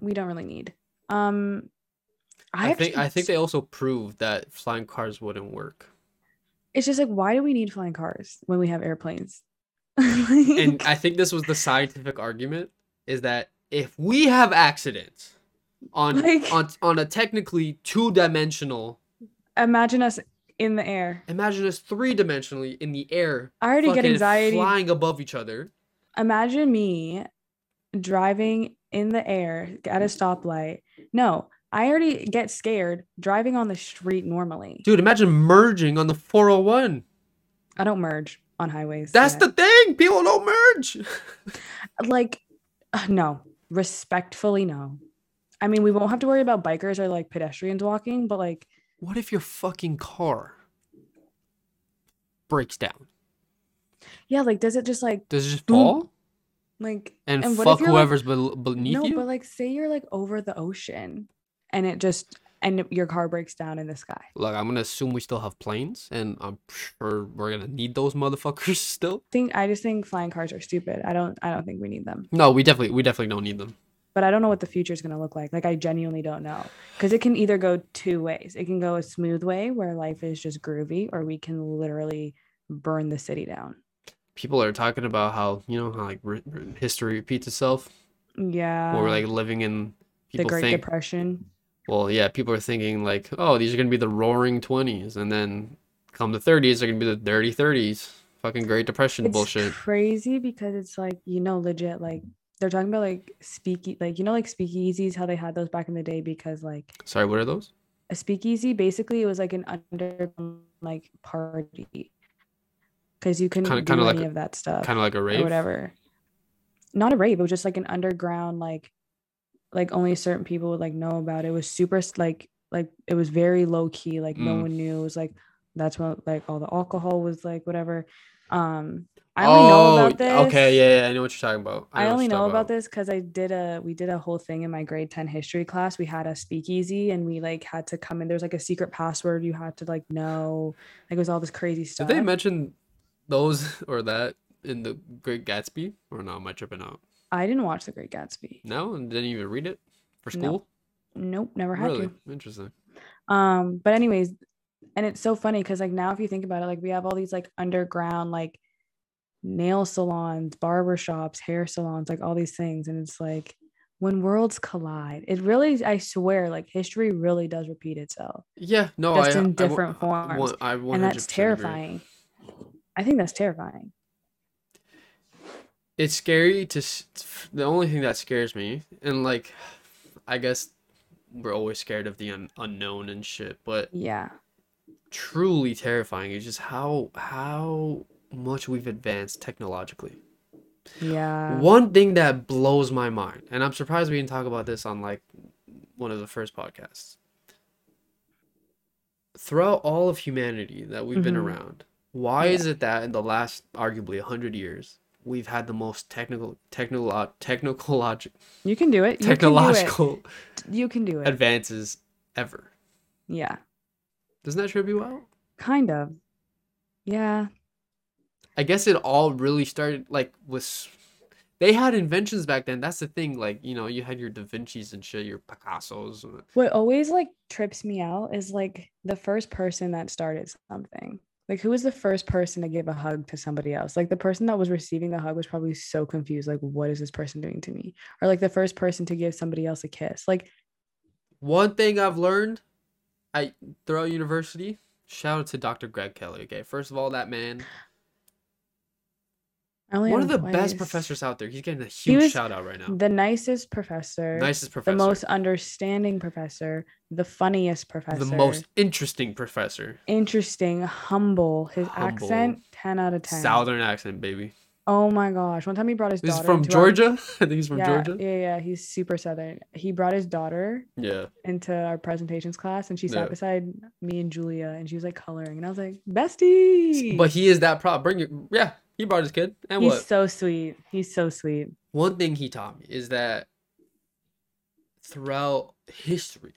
[SPEAKER 2] we don't really need. Um, I,
[SPEAKER 1] I think I think they also proved that flying cars wouldn't work.
[SPEAKER 2] it's just like, why do we need flying cars when we have airplanes?
[SPEAKER 1] And I think this was the scientific argument is that if we have accidents on
[SPEAKER 2] Like-
[SPEAKER 1] on on a technically two-dimensional,
[SPEAKER 2] imagine us in the air.
[SPEAKER 1] imagine us three-dimensionally in the air,
[SPEAKER 2] I already get anxiety.
[SPEAKER 1] flying above each other.
[SPEAKER 2] imagine me driving in the air at a stoplight. No, I already get scared driving on the street normally.
[SPEAKER 1] Dude, imagine merging on the 401.
[SPEAKER 2] I don't merge on highways.
[SPEAKER 1] That's
[SPEAKER 2] yet.
[SPEAKER 1] the thing. People don't merge.
[SPEAKER 2] like uh, no, respectfully no. I mean, we won't have to worry about bikers or like pedestrians walking, but like
[SPEAKER 1] What if your fucking car breaks down?
[SPEAKER 2] yeah, like does it just like
[SPEAKER 1] Does it just
[SPEAKER 2] Boom.
[SPEAKER 1] fall
[SPEAKER 2] like
[SPEAKER 1] and,
[SPEAKER 2] and
[SPEAKER 1] fuck
[SPEAKER 2] like-
[SPEAKER 1] whoever's bel beneath
[SPEAKER 2] no,
[SPEAKER 1] you?
[SPEAKER 2] but like say you're like over the ocean and it just and your car breaks down in the sky.
[SPEAKER 1] Look, I'm gonna assume we still have planes, and I'm sure we're gonna need those motherfuckers still.
[SPEAKER 2] think I just think flying cars are stupid. I don't I don't think we need them.
[SPEAKER 1] No, we definitely, we definitely don't need them.
[SPEAKER 2] But I don't know what the future is to look like. Like I genuinely don't know. Cuz it can either go two ways. It can go a smooth way where life is just groovy or we can literally burn the city down.
[SPEAKER 1] People are talking about how you know how like re- re- history repeats itself,
[SPEAKER 2] Yeah.
[SPEAKER 1] or like living in.
[SPEAKER 2] the Great
[SPEAKER 1] think,
[SPEAKER 2] Depression.
[SPEAKER 1] Well, yeah, people are thinking like, oh, these are gonna be the Roaring Twenties, and then come the 30s, they're gonna be the Dirty 30s. Fucking Great Depression
[SPEAKER 2] It's
[SPEAKER 1] bullshit.
[SPEAKER 2] crazy because it's like, you know, legit like they're talking about like speaky like you know like speakeasies how they had those back in the day because like
[SPEAKER 1] Sorry, what are those?
[SPEAKER 2] a speakeasy. Basically, it was like an under like party because you couldn't
[SPEAKER 1] Kinda-
[SPEAKER 2] do
[SPEAKER 1] kinda like
[SPEAKER 2] any
[SPEAKER 1] a-
[SPEAKER 2] of that stuff
[SPEAKER 1] Kind of like a rave, or
[SPEAKER 2] whatever. Not a rave, it was just like an underground, like like only certain people would like know about. It was super like like it was very low key, like no
[SPEAKER 1] Mm.
[SPEAKER 2] one knew. It was like that's when like all the alcohol was like whatever. Um I only know about this.
[SPEAKER 1] Oh, Okay, yeah, yeah, I know what you're talking about.
[SPEAKER 2] I
[SPEAKER 1] what
[SPEAKER 2] only know
[SPEAKER 1] talking
[SPEAKER 2] about this because I did a we did a whole thing in my grade 10 history class. We had a speakeasy and we like had to come in. There's like a secret password you had to like know. Like it was all this crazy stuff.
[SPEAKER 1] Did they mention those or that in the Great Gatsby? Or no, am I tripping out?
[SPEAKER 2] I didn't watch The Great Gatsby.
[SPEAKER 1] No, and didn't even read it for
[SPEAKER 2] No,
[SPEAKER 1] school.
[SPEAKER 2] Nope, never had
[SPEAKER 1] Really
[SPEAKER 2] to.
[SPEAKER 1] interesting.
[SPEAKER 2] Um, but anyways, and it's so funny because like now if you think about it, like we have all these like underground like nail salons, barber shops, hair salons, like all these things, and it's like when worlds collide, it really, I swear, like history really does repeat itself,
[SPEAKER 1] Yeah, no,
[SPEAKER 2] just
[SPEAKER 1] I,
[SPEAKER 2] in different
[SPEAKER 1] I
[SPEAKER 2] forms,
[SPEAKER 1] wa- I 100%
[SPEAKER 2] and that's
[SPEAKER 1] agree.
[SPEAKER 2] terrifying. I think that's terrifying.
[SPEAKER 1] It's scary to. The only thing that scares me, and like, I guess we're always scared of the un- unknown and shit, but
[SPEAKER 2] Yeah,
[SPEAKER 1] truly terrifying is just how how much we've advanced technologically.
[SPEAKER 2] yeah,
[SPEAKER 1] One thing that blows my mind, and I'm surprised we didn't talk about this on like one of the first podcasts. Throughout all of humanity that we've been
[SPEAKER 2] Mhm.
[SPEAKER 1] around, why
[SPEAKER 2] Yeah.
[SPEAKER 1] is it that in the last arguably 100 years, we've had the most technical technical technological
[SPEAKER 2] you can do it. You can do it.
[SPEAKER 1] technological
[SPEAKER 2] You can do it.
[SPEAKER 1] advances ever?
[SPEAKER 2] Yeah,
[SPEAKER 1] Doesn't that trip you out?
[SPEAKER 2] kind of. Yeah,
[SPEAKER 1] I guess it all really started like with they had inventions back then. That's the thing. Like, you know, you had your Da Vinci's and shit, your Picasso's.
[SPEAKER 2] What always like trips me out is like the first person that started something. Like who was the first person to give a hug to somebody else? Like the person that was receiving the hug was probably so confused like what is this person doing to me? Or like the first person to give somebody else a kiss. Like
[SPEAKER 1] One thing I've learned I throughout university, shout out to Dr. Greg Kelly. Okay. First of all, that man, one of the best professors out there. He's getting a huge shout out right now.
[SPEAKER 2] The nicest professor,
[SPEAKER 1] Nicest professor.
[SPEAKER 2] the most understanding professor, the funniest professor,
[SPEAKER 1] the most interesting professor.
[SPEAKER 2] interesting, humble. His
[SPEAKER 1] Humble.
[SPEAKER 2] accent, 10 out of 10.
[SPEAKER 1] Southern accent, baby.
[SPEAKER 2] Oh my gosh. One time he brought his
[SPEAKER 1] He's from
[SPEAKER 2] into our-
[SPEAKER 1] Georgia. I think he's from
[SPEAKER 2] yeah,
[SPEAKER 1] Georgia.
[SPEAKER 2] Yeah, yeah, he's super southern. He brought his daughter
[SPEAKER 1] Yeah.
[SPEAKER 2] into our presentations class and she sat
[SPEAKER 1] Yeah.
[SPEAKER 2] beside me and Julia and she was like coloring and I was like, bestie.
[SPEAKER 1] But he is that prop. Bring it. Yeah. He brought his kid. And
[SPEAKER 2] he's
[SPEAKER 1] what?
[SPEAKER 2] so sweet. He's so sweet.
[SPEAKER 1] one thing he taught me is that throughout history,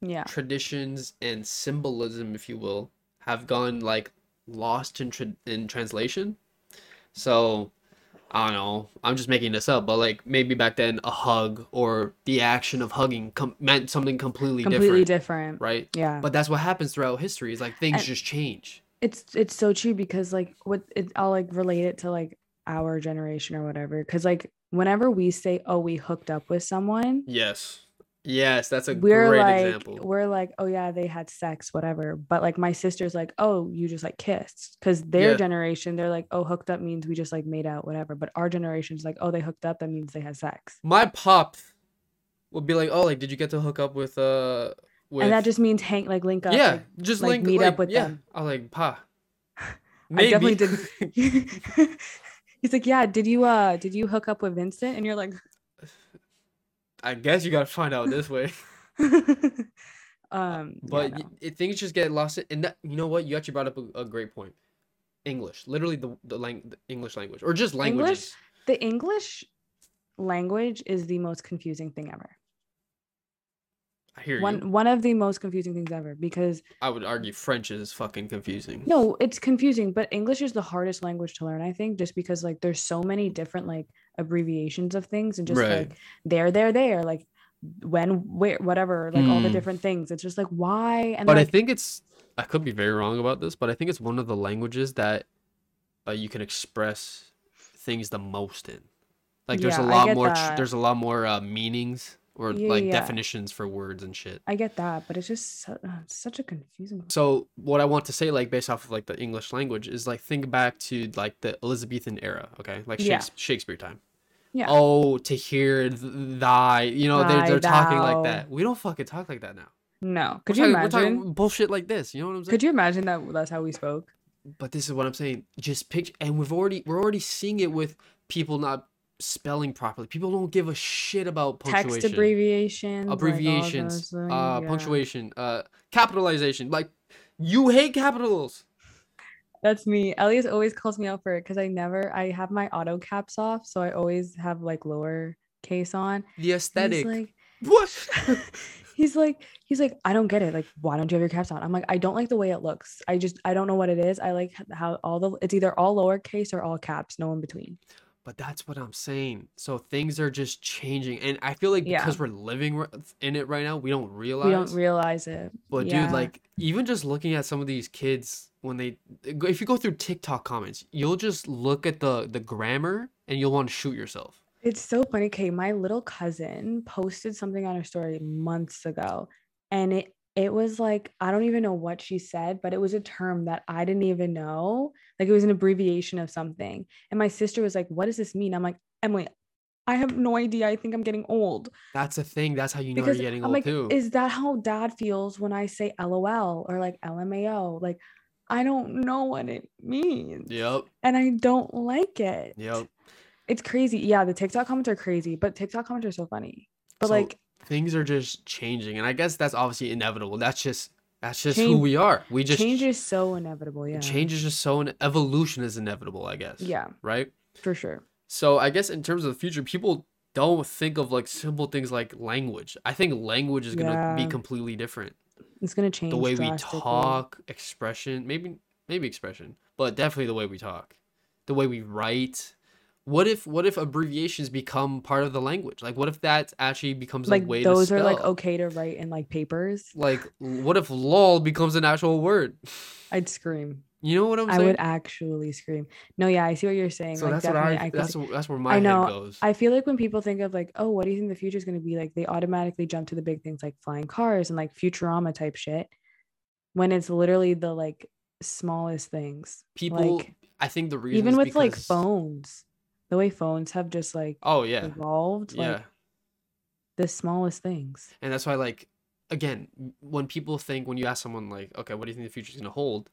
[SPEAKER 2] Yeah.
[SPEAKER 1] traditions and symbolism, if you will, have gone like lost in tra- in translation. So, I don't know. I'm just making this up, but like maybe back then, a hug or the action of hugging com- meant something completely,
[SPEAKER 2] Completely
[SPEAKER 1] different, Completely
[SPEAKER 2] different.
[SPEAKER 1] right?
[SPEAKER 2] Yeah.
[SPEAKER 1] But that's what happens throughout history. Is like things
[SPEAKER 2] And-
[SPEAKER 1] just change.
[SPEAKER 2] It's it's so true because like what it, I'll like relate it to like our generation or whatever. Cause like whenever we say, oh, we hooked up with someone,
[SPEAKER 1] Yes. Yes, that's a
[SPEAKER 2] we're
[SPEAKER 1] great
[SPEAKER 2] like
[SPEAKER 1] example.
[SPEAKER 2] we're like oh yeah they had sex whatever but like my sister's like oh you just like kissed because their
[SPEAKER 1] Yeah.
[SPEAKER 2] generation they're like oh hooked up means we just like made out whatever but our generation's like oh they hooked up that means they had sex
[SPEAKER 1] my pop would be like, "Oh, like, did you get to hook up with uh with?"
[SPEAKER 2] and that just means hang like link up
[SPEAKER 1] yeah,
[SPEAKER 2] like,
[SPEAKER 1] just
[SPEAKER 2] like,
[SPEAKER 1] link
[SPEAKER 2] meet up with
[SPEAKER 1] yeah.
[SPEAKER 2] them.
[SPEAKER 1] I was like, "Pa,
[SPEAKER 2] I definitely did he's like yeah did you uh did you hook up with vincent and you're like
[SPEAKER 1] I guess you gotta find out this way.
[SPEAKER 2] um
[SPEAKER 1] But
[SPEAKER 2] yeah, no.
[SPEAKER 1] it, things just get lost. in- And that, you know what? You actually brought up a, a great point. English, literally the the, lang- the English language, or just languages.
[SPEAKER 2] the english language is the most confusing thing ever
[SPEAKER 1] I hear
[SPEAKER 2] one
[SPEAKER 1] you.
[SPEAKER 2] one of the most confusing things ever because
[SPEAKER 1] I would argue French is fucking confusing.
[SPEAKER 2] no it's confusing but english is the hardest language to learn i think just because like there's so many different like abbreviations of things and just
[SPEAKER 1] Right.
[SPEAKER 2] like there there there like when where whatever like all the
[SPEAKER 1] Mm.
[SPEAKER 2] different things it's just like why and
[SPEAKER 1] but
[SPEAKER 2] like
[SPEAKER 1] I think it's I could be very wrong about this, but I think it's one of the languages that uh, you can express things the most in. Like there's
[SPEAKER 2] Yeah,
[SPEAKER 1] a
[SPEAKER 2] I
[SPEAKER 1] lot more tr- there's a lot more uh, meanings or
[SPEAKER 2] Yeah,
[SPEAKER 1] like
[SPEAKER 2] yeah.
[SPEAKER 1] definitions for words and shit.
[SPEAKER 2] i get that but it's just so, uh, such a confusing
[SPEAKER 1] So what I want to say like based off of like the English language is like think back to like the Elizabethan era, okay? Like
[SPEAKER 2] Yeah.
[SPEAKER 1] Shakespeare time.
[SPEAKER 2] Yeah.
[SPEAKER 1] Oh, to hear th- thy, you know, they're they're talking like that. We don't fucking talk like that now.
[SPEAKER 2] No. Could
[SPEAKER 1] We're
[SPEAKER 2] you
[SPEAKER 1] talking- we're
[SPEAKER 2] imagine?
[SPEAKER 1] talking bullshit like this? You know what I'm saying?
[SPEAKER 2] Could you imagine that that's how we spoke?
[SPEAKER 1] but this is what I'm saying. Just picture, and we've already we're already seeing it with people not spelling properly. People don't give a shit about punctuation,
[SPEAKER 2] Text abbreviations.
[SPEAKER 1] abbreviations,
[SPEAKER 2] those
[SPEAKER 1] uh,
[SPEAKER 2] yeah.
[SPEAKER 1] punctuation, uh, capitalization. Like you hate capitals.
[SPEAKER 2] That's me. Elias always calls me out for it because I never I have my auto caps off, so I always have like lower case on.
[SPEAKER 1] The aesthetic.
[SPEAKER 2] He's like,
[SPEAKER 1] what?
[SPEAKER 2] he's like, he's like, I don't get it. Like, why don't you have your caps on? I'm like, I don't like the way it looks. I just, I don't know what it is. I like how all the, it's either all lowercase or all caps, no in between.
[SPEAKER 1] But that's what I'm saying. So things are just changing, and I feel like
[SPEAKER 2] Yeah.
[SPEAKER 1] because we're living in it right now, we don't realize.
[SPEAKER 2] We don't realize it.
[SPEAKER 1] But
[SPEAKER 2] Yeah.
[SPEAKER 1] dude, like even just looking at some of these kids when they, if you go through TikTok comments, you'll just look at the the grammar and you'll want to shoot yourself.
[SPEAKER 2] It's so funny. Okay, my little cousin posted something on her story months ago, and it it was like I don't even know what she said, but it was a term that I didn't even know. Like it was an abbreviation of something. And my sister was like, "What does this mean?" I'm like, "Emily, I have no idea. I think I'm getting old."
[SPEAKER 1] That's a thing. That's how you know
[SPEAKER 2] Because
[SPEAKER 1] you're getting
[SPEAKER 2] I'm
[SPEAKER 1] old
[SPEAKER 2] like,
[SPEAKER 1] too.
[SPEAKER 2] is that how dad feels when I say LOL or like LMAO? Like I don't know what it means.
[SPEAKER 1] Yep.
[SPEAKER 2] And I don't like it.
[SPEAKER 1] Yep.
[SPEAKER 2] It's crazy. Yeah, the TikTok comments are crazy, but TikTok comments are so funny. But
[SPEAKER 1] So,
[SPEAKER 2] like
[SPEAKER 1] Things are just changing, and I guess that's obviously inevitable. That's just that's just who we are. We just
[SPEAKER 2] change is so inevitable. Yeah.
[SPEAKER 1] change is just so in, evolution is inevitable. I guess.
[SPEAKER 2] Yeah,
[SPEAKER 1] Right.
[SPEAKER 2] for sure.
[SPEAKER 1] So I guess in terms of the future, people don't think of like simple things like language. I think language is gonna be completely different.
[SPEAKER 2] It's gonna change
[SPEAKER 1] The way we talk, expression, maybe maybe expression, but definitely the way we talk, the way we write. What if what if abbreviations become part of the language? Like what if that actually becomes
[SPEAKER 2] Like
[SPEAKER 1] a way
[SPEAKER 2] those
[SPEAKER 1] to
[SPEAKER 2] are like okay to write in like papers.
[SPEAKER 1] Like what if lol becomes an actual word?
[SPEAKER 2] I'd scream.
[SPEAKER 1] You know what I'm saying?
[SPEAKER 2] I would actually scream. No, yeah, I see what you're saying.
[SPEAKER 1] so
[SPEAKER 2] like
[SPEAKER 1] that's what I,
[SPEAKER 2] I could,
[SPEAKER 1] that's, that's where my
[SPEAKER 2] know,
[SPEAKER 1] head goes.
[SPEAKER 2] I feel like when people think of like, oh, what do you think the future is going to be like? They automatically jump to the big things like flying cars and like Futurama type shit, when it's literally the like smallest things.
[SPEAKER 1] People,
[SPEAKER 2] like
[SPEAKER 1] I think the reason
[SPEAKER 2] even with like phones, the way phones have just like
[SPEAKER 1] Oh yeah,
[SPEAKER 2] evolved,
[SPEAKER 1] yeah.
[SPEAKER 2] like the smallest things.
[SPEAKER 1] And that's why, like, again, when people think, when you ask someone, like, okay, what do you think the future is going to hold?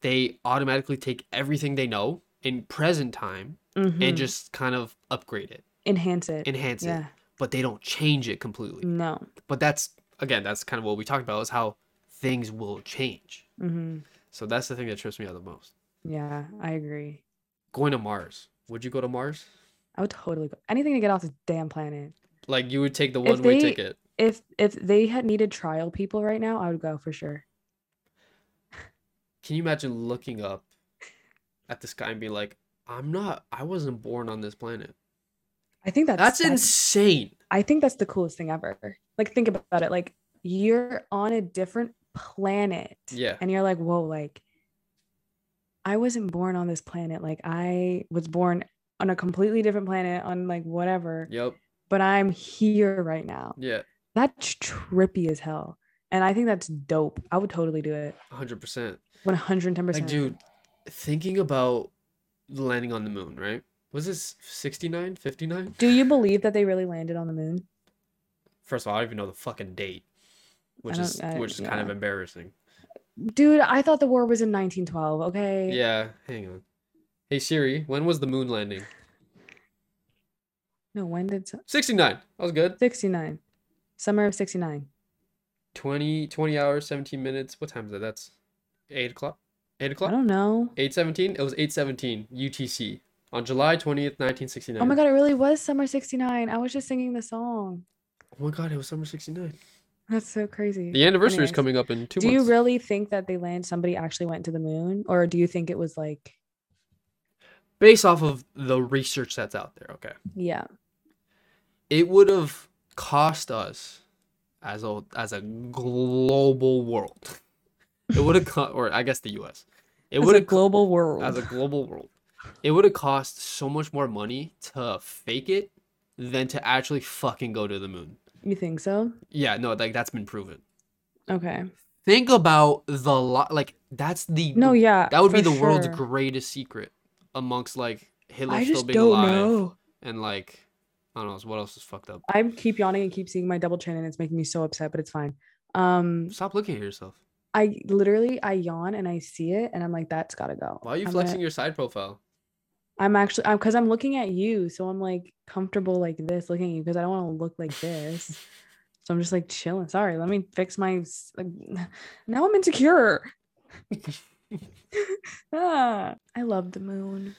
[SPEAKER 1] They automatically take everything they know in present time
[SPEAKER 2] Mhm.
[SPEAKER 1] and just kind of upgrade it,
[SPEAKER 2] enhance it.
[SPEAKER 1] enhance it,
[SPEAKER 2] yeah.
[SPEAKER 1] but they don't change it completely.
[SPEAKER 2] No.
[SPEAKER 1] But that's, again, that's kind of what we talked about is how things will change.
[SPEAKER 2] hmm
[SPEAKER 1] So that's the thing that trips me out the most.
[SPEAKER 2] Yeah, I agree.
[SPEAKER 1] Going to Mars. Would you go to Mars?
[SPEAKER 2] I would totally go anything to get off this damn planet.
[SPEAKER 1] Like, you would take the one way ticket.
[SPEAKER 2] If if they had needed trial people right now, I would go for sure.
[SPEAKER 1] Can you imagine looking up at the sky and being like, I'm not, I wasn't born on this planet?
[SPEAKER 2] I think that's
[SPEAKER 1] That's insane.
[SPEAKER 2] I think that's the coolest thing ever. Like think about it. Like you're on a different planet.
[SPEAKER 1] Yeah.
[SPEAKER 2] And you're like, whoa, like I wasn't born on this planet. Like I was born on a completely different planet on like whatever,
[SPEAKER 1] Yep.
[SPEAKER 2] but I'm here right now.
[SPEAKER 1] Yeah.
[SPEAKER 2] That's trippy as hell. And I think that's dope. I would totally do it.
[SPEAKER 1] 100%.
[SPEAKER 2] 110%.
[SPEAKER 1] Like, dude, thinking about landing on the moon, right? Was this 69, 59?
[SPEAKER 2] Do you believe that they really landed on the moon?
[SPEAKER 1] First of all, I don't even know the fucking date, which is
[SPEAKER 2] I-
[SPEAKER 1] which is kind of embarrassing.
[SPEAKER 2] Dude, I thought the war was in 1912. Okay.
[SPEAKER 1] Yeah, hang on. Hey Siri, when was the moon landing?
[SPEAKER 2] No, when did
[SPEAKER 1] 69. That was good.
[SPEAKER 2] 69? Summer of 69.
[SPEAKER 1] 20 20 hours, 17 minutes. What time is that? That's 8 o'clock? 8 o'clock?
[SPEAKER 2] I don't know.
[SPEAKER 1] 817? It was 817 UTC on July 20th, 1969.
[SPEAKER 2] Oh my god, it really was summer 69. I was just singing the song.
[SPEAKER 1] Oh my god, it was summer 69.
[SPEAKER 2] That's so crazy.
[SPEAKER 1] The anniversary is coming up in two
[SPEAKER 2] Do
[SPEAKER 1] months.
[SPEAKER 2] you really think that they land somebody actually went to the moon or do you think it was like
[SPEAKER 1] Based off of the research that's out there, okay.
[SPEAKER 2] yeah.
[SPEAKER 1] it would have cost us as a as a global world. It would have cost, or I guess the U.S. It would
[SPEAKER 2] a
[SPEAKER 1] have
[SPEAKER 2] global world.
[SPEAKER 1] as a global world. It would have cost so much more money to fake it than to actually fucking go to the moon.
[SPEAKER 2] You think so?
[SPEAKER 1] Yeah, no, like that's been proven.
[SPEAKER 2] Okay.
[SPEAKER 1] Think about the lot. Like that's the
[SPEAKER 2] No, yeah.
[SPEAKER 1] that would be
[SPEAKER 2] for
[SPEAKER 1] the world's greatest secret amongst like Hitler
[SPEAKER 2] I
[SPEAKER 1] still
[SPEAKER 2] just
[SPEAKER 1] being
[SPEAKER 2] don't
[SPEAKER 1] alive
[SPEAKER 2] know.
[SPEAKER 1] and like I don't know what else is fucked up.
[SPEAKER 2] I keep yawning and keep seeing my double chin and it's making me so upset, but it's fine. Um,
[SPEAKER 1] Stop looking at yourself.
[SPEAKER 2] I literally I yawn and I see it and I'm like, that's gotta go.
[SPEAKER 1] Why are you
[SPEAKER 2] I'm
[SPEAKER 1] flexing
[SPEAKER 2] gonna-
[SPEAKER 1] your side profile?
[SPEAKER 2] I'm actually I'm because I'm looking at you, so I'm like comfortable like this, looking at you because I don't want to look like this. So I'm just like chilling. Sorry, let me fix my like. Now I'm insecure. ah, I love the moon.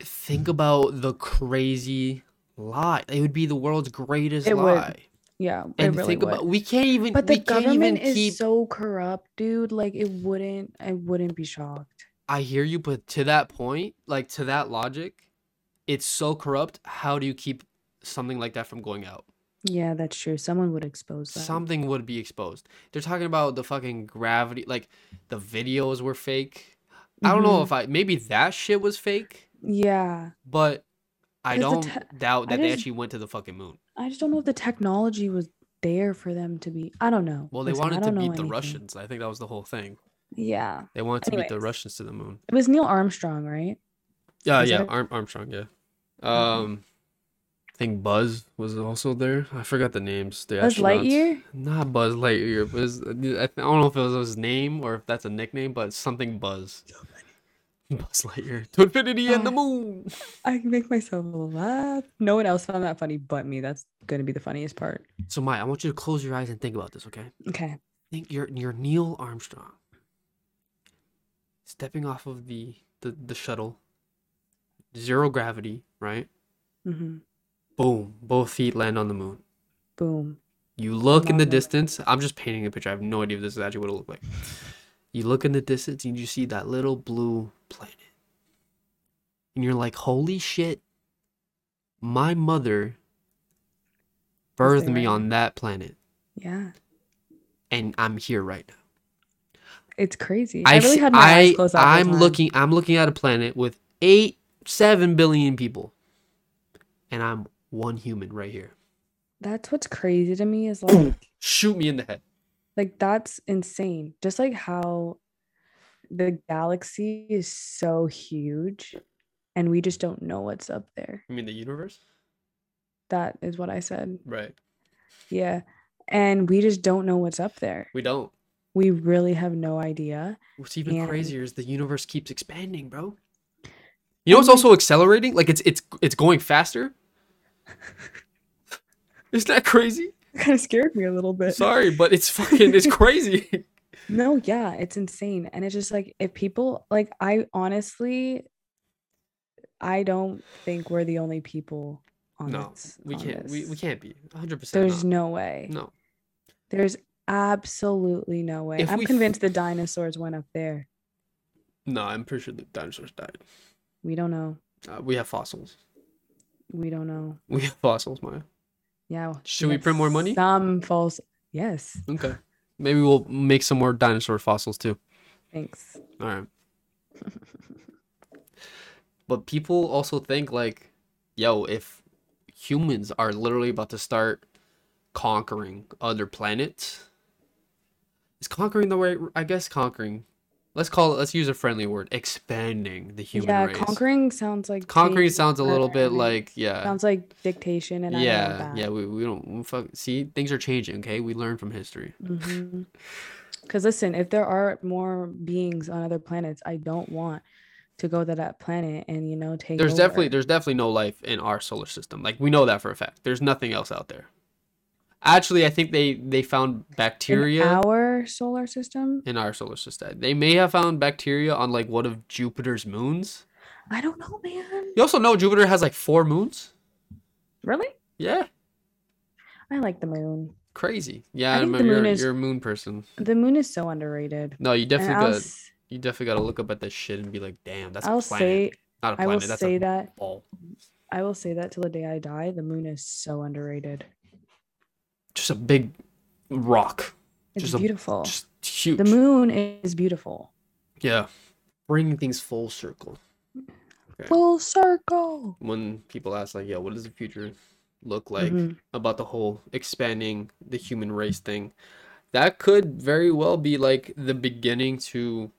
[SPEAKER 1] Think about the crazy lie. It would be the world's greatest
[SPEAKER 2] It would.
[SPEAKER 1] lie.
[SPEAKER 2] Yeah, it
[SPEAKER 1] And
[SPEAKER 2] really
[SPEAKER 1] think
[SPEAKER 2] would.
[SPEAKER 1] about we can't even
[SPEAKER 2] but the
[SPEAKER 1] we can't
[SPEAKER 2] government
[SPEAKER 1] even
[SPEAKER 2] is
[SPEAKER 1] keep
[SPEAKER 2] so corrupt, dude. Like it wouldn't. I wouldn't be shocked.
[SPEAKER 1] I hear you, but to that point, like to that logic, it's so corrupt. How do you keep something like that from going out?
[SPEAKER 2] Yeah, that's true. Someone would expose that.
[SPEAKER 1] Something would be exposed. They're talking about the fucking gravity, like the videos were fake. I don't know
[SPEAKER 2] Mhm.
[SPEAKER 1] if I maybe that shit was fake,
[SPEAKER 2] Yeah,
[SPEAKER 1] but I don't
[SPEAKER 2] te-
[SPEAKER 1] doubt that they actually went to the fucking moon.
[SPEAKER 2] I just don't know if the technology was there for them to be. I don't know.
[SPEAKER 1] Well, they
[SPEAKER 2] Listen,
[SPEAKER 1] wanted to beat the
[SPEAKER 2] anything.
[SPEAKER 1] Russians. I think that was the whole thing.
[SPEAKER 2] Yeah,
[SPEAKER 1] They wanted to beat the Russians to the moon.
[SPEAKER 2] it was Neil Armstrong, right?
[SPEAKER 1] Yeah,
[SPEAKER 2] Was
[SPEAKER 1] yeah, Arm, Armstrong, yeah. Um, I think Buzz was also there. I forgot the names. The
[SPEAKER 2] Buzz
[SPEAKER 1] astronauts.
[SPEAKER 2] Lightyear.
[SPEAKER 1] Not Buzz Lightyear. Was, I don't know if it was his name or if that's a nickname, but something Buzz. Buzz Lightyear to infinity and the
[SPEAKER 2] Uh,
[SPEAKER 1] moon.
[SPEAKER 2] I can make myself laugh. No one else found that funny but me. That's gonna be the funniest part.
[SPEAKER 1] So, Maya, I want you to close your eyes and think about this, okay?
[SPEAKER 2] Okay.
[SPEAKER 1] Think you're you're Neil Armstrong, stepping off of the the, the shuttle. Zero gravity, right?
[SPEAKER 2] hmm
[SPEAKER 1] Boom, both feet land on the moon.
[SPEAKER 2] Boom.
[SPEAKER 1] You look in the distance. I'm just painting a picture. I have no idea if this is actually what it looked like. You look in the distance and you see that little blue planet. And you're like, holy shit. My mother birthed me
[SPEAKER 2] right
[SPEAKER 1] on that planet.
[SPEAKER 2] Yeah.
[SPEAKER 1] And I'm here right now.
[SPEAKER 2] It's crazy. I, really had my eyes
[SPEAKER 1] I-
[SPEAKER 2] closed.
[SPEAKER 1] I'm looking I'm looking at a planet with eight, seven billion people. And I'm one human right here.
[SPEAKER 2] That's what's crazy to me is like,
[SPEAKER 1] Shoot me in the head.
[SPEAKER 2] like that's insane. Just like how the galaxy is so huge, and we just don't know what's up there.
[SPEAKER 1] You mean the universe?
[SPEAKER 2] That is what I said.
[SPEAKER 1] Right.
[SPEAKER 2] Yeah. And we just don't know what's up there.
[SPEAKER 1] We don't.
[SPEAKER 2] We really have no idea.
[SPEAKER 1] What's even
[SPEAKER 2] And-
[SPEAKER 1] crazier is the universe keeps expanding, bro. You know what's
[SPEAKER 2] And, like-
[SPEAKER 1] also accelerating? Like it's it's it's going faster. Isn't that crazy?
[SPEAKER 2] kind of scared me a little bit.
[SPEAKER 1] Sorry, but it's fucking it's crazy.
[SPEAKER 2] No, yeah, it's insane. And it's just like if people like I honestly I don't think we're the only people on
[SPEAKER 1] no,
[SPEAKER 2] this.
[SPEAKER 1] we
[SPEAKER 2] on
[SPEAKER 1] can't. We, we can't be 100. percent
[SPEAKER 2] There's no way.
[SPEAKER 1] no.
[SPEAKER 2] There's absolutely no way.
[SPEAKER 1] If
[SPEAKER 2] I'm
[SPEAKER 1] we f-
[SPEAKER 2] convinced the dinosaurs went up there.
[SPEAKER 1] No, I'm pretty sure the dinosaurs died.
[SPEAKER 2] We don't know.
[SPEAKER 1] Uh, we have fossils.
[SPEAKER 2] We don't know.
[SPEAKER 1] We have fossils, Maya.
[SPEAKER 2] Yeah.
[SPEAKER 1] Should we print more money?
[SPEAKER 2] Some false. Yes.
[SPEAKER 1] Okay. Maybe we'll make some more dinosaur fossils too.
[SPEAKER 2] Thanks.
[SPEAKER 1] All right. but people also think like, yo, if humans are literally about to start conquering other planets, is conquering the way? I guess conquering. Let's call it. Let's use a friendly word. Expanding the human
[SPEAKER 2] yeah,
[SPEAKER 1] race.
[SPEAKER 2] conquering sounds like
[SPEAKER 1] Conquering sounds a little bit like yeah.
[SPEAKER 2] sounds like dictation and
[SPEAKER 1] yeah, yeah, we, we don't we fuck, see things are changing. Okay, we learn from history. Mm-hmm.
[SPEAKER 2] Because listen, if there are more beings on other planets, I don't want to go to that planet and you know take.
[SPEAKER 1] There's definitely there's definitely no life in our solar system. Like we know that for a fact. There's nothing else out there. Actually, I think they they found bacteria in
[SPEAKER 2] our solar system.
[SPEAKER 1] in our solar system. They may have found bacteria on like one of Jupiter's moons.
[SPEAKER 2] I don't know, man.
[SPEAKER 1] You also know Jupiter has like four moons.
[SPEAKER 2] Really?
[SPEAKER 1] Yeah,
[SPEAKER 2] I like the moon.
[SPEAKER 1] crazy. Yeah,
[SPEAKER 2] I
[SPEAKER 1] I remember you're,
[SPEAKER 2] is-
[SPEAKER 1] you're a moon person.
[SPEAKER 2] The moon is so underrated.
[SPEAKER 1] No, you definitely got
[SPEAKER 2] s-
[SPEAKER 1] you definitely got to look up at that shit and be like, damn, that's
[SPEAKER 2] I'll
[SPEAKER 1] a planet.
[SPEAKER 2] say
[SPEAKER 1] Not a
[SPEAKER 2] I will
[SPEAKER 1] planet. That's
[SPEAKER 2] say
[SPEAKER 1] a
[SPEAKER 2] that
[SPEAKER 1] ball.
[SPEAKER 2] I will say that till the day I die. The moon is so underrated.
[SPEAKER 1] Just a big rock.
[SPEAKER 2] It's
[SPEAKER 1] Just a-
[SPEAKER 2] beautiful.
[SPEAKER 1] Just huge.
[SPEAKER 2] The moon is beautiful.
[SPEAKER 1] Yeah. Bringing things full circle. Okay.
[SPEAKER 2] Full circle.
[SPEAKER 1] When people ask, like, yo, what does the future look like
[SPEAKER 2] Mhm.
[SPEAKER 1] about the whole expanding the human race thing? That could very well be like the beginning to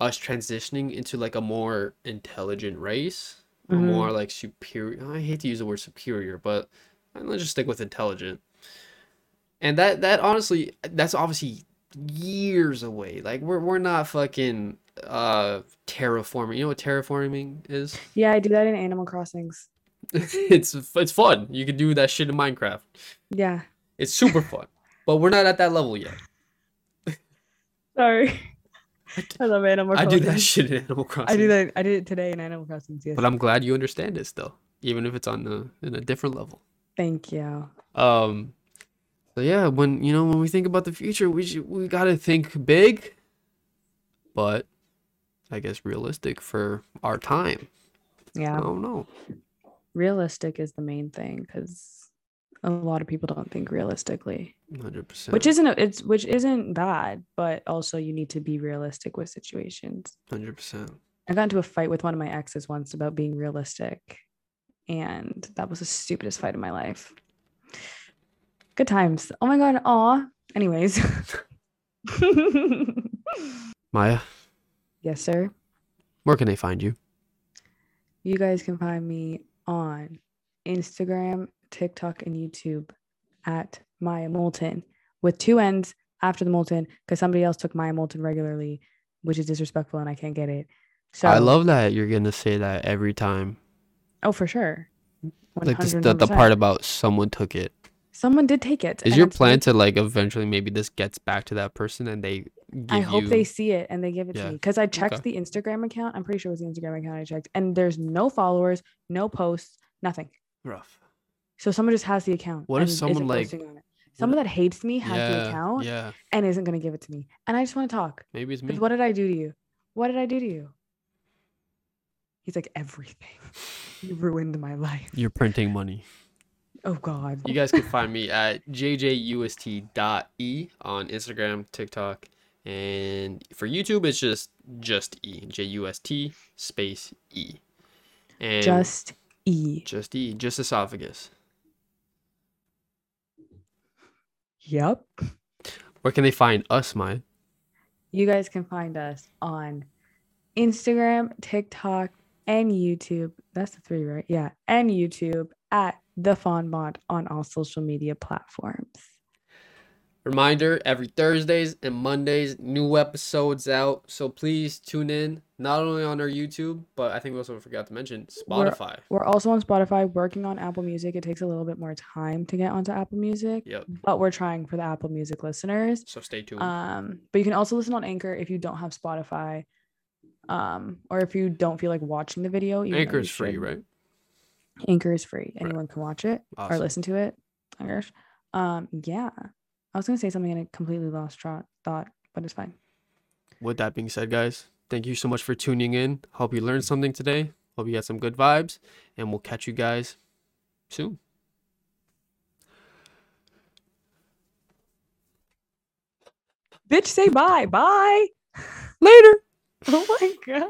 [SPEAKER 1] us transitioning into like a more intelligent race, a
[SPEAKER 2] Mhm.
[SPEAKER 1] more like superior. I hate to use the word superior, but let's just stick with intelligent. And that that honestly that's obviously years away. Like we're we're not fucking uh terraforming. You know what terraforming is?
[SPEAKER 2] Yeah, I do that in Animal Crossings.
[SPEAKER 1] it's it's fun. You can do that shit in Minecraft.
[SPEAKER 2] Yeah.
[SPEAKER 1] It's super fun. But we're not at that level yet.
[SPEAKER 2] Sorry. I love Animal Crossing.
[SPEAKER 1] I do that shit in Animal Crossing.
[SPEAKER 2] I do that. I did it today in Animal Crossing, Yes.
[SPEAKER 1] But I'm glad you understand it still, even if it's on a, in a different level.
[SPEAKER 2] Thank you.
[SPEAKER 1] Um, so yeah, when you know when we think about the future, we should, we gotta think big, but I guess realistic for our time. I
[SPEAKER 2] Yeah.
[SPEAKER 1] don't know.
[SPEAKER 2] Realistic is the main thing because a lot of people don't think realistically,
[SPEAKER 1] Hundred percent.
[SPEAKER 2] which isn't it's which isn't bad, but also you need to be realistic with situations.
[SPEAKER 1] hundred percent.
[SPEAKER 2] I got into a fight with one of my exes once about being realistic, and that was the stupidest fight of my life. Good times. Oh my god. Aw. Anyways.
[SPEAKER 1] Maya,
[SPEAKER 2] yes, sir.
[SPEAKER 1] where can they find you?
[SPEAKER 2] You guys can find me on Instagram, TikTok, and YouTube at Maya Moulton with two N's after the Moulton because somebody else took Maya Moulton regularly, which is disrespectful and I can't get it. So
[SPEAKER 1] I love that you're gonna say that every time.
[SPEAKER 2] Oh, for sure.
[SPEAKER 1] Like this, the the part about someone took it.
[SPEAKER 2] Someone did take it.
[SPEAKER 1] Is
[SPEAKER 2] and
[SPEAKER 1] your
[SPEAKER 2] it's
[SPEAKER 1] plan
[SPEAKER 2] like-
[SPEAKER 1] to like eventually maybe this gets back to that person and they give
[SPEAKER 2] I hope
[SPEAKER 1] you
[SPEAKER 2] they see it and they give it
[SPEAKER 1] Yeah.
[SPEAKER 2] to me because I checked
[SPEAKER 1] Okay.
[SPEAKER 2] the Instagram account. I'm pretty sure it was the Instagram account I checked, and there's no followers, no posts, nothing.
[SPEAKER 1] rough?
[SPEAKER 2] So someone just has the account.
[SPEAKER 1] What if someone, like-
[SPEAKER 2] posting on it. someone that hates me has the account
[SPEAKER 1] yeah.
[SPEAKER 2] and isn't gonna give it to me, and I just want to talk.
[SPEAKER 1] Maybe it's me.
[SPEAKER 2] What did I do to you? What did I do to you? He's like everything. You ruined my life.
[SPEAKER 1] You're printing money.
[SPEAKER 2] Oh God.
[SPEAKER 1] You guys can find me at jjust.e on Instagram, TikTok, and for YouTube it's just just e j u s t space e, and
[SPEAKER 2] Just E.
[SPEAKER 1] just e just esophagus.
[SPEAKER 2] Yep.
[SPEAKER 1] Where can they find us, Maya?
[SPEAKER 2] You guys can find us on Instagram, TikTok, and YouTube. That's the three, right? Yeah. And YouTube at the Fond Bond on all social media platforms.
[SPEAKER 1] Reminder: every Thursdays and Mondays, new episodes out. So please tune in not only on our YouTube, but I think we also forgot to mention
[SPEAKER 2] We're-
[SPEAKER 1] Spotify.
[SPEAKER 2] We're also on Spotify, working on Apple Music. It takes a little bit more time to get onto Apple Music,
[SPEAKER 1] Yep.
[SPEAKER 2] but we're trying for the Apple Music listeners.
[SPEAKER 1] So stay tuned.
[SPEAKER 2] Um, but you can also listen on Anchor if you don't have Spotify, um, or if you don't feel like watching the video.
[SPEAKER 1] Anchor is free, right?
[SPEAKER 2] Anchor is free. Anyone can watch it or listen to it. I guess. Um, yeah. I was gonna say something and I completely lost tra- thought, but it's fine.
[SPEAKER 1] With that being said, guys, thank you so much for tuning in. Hope you learned something today. Hope you got some good vibes, and we'll catch you guys soon.
[SPEAKER 2] Bitch, say bye. Bye.
[SPEAKER 1] Later.
[SPEAKER 2] Oh my god.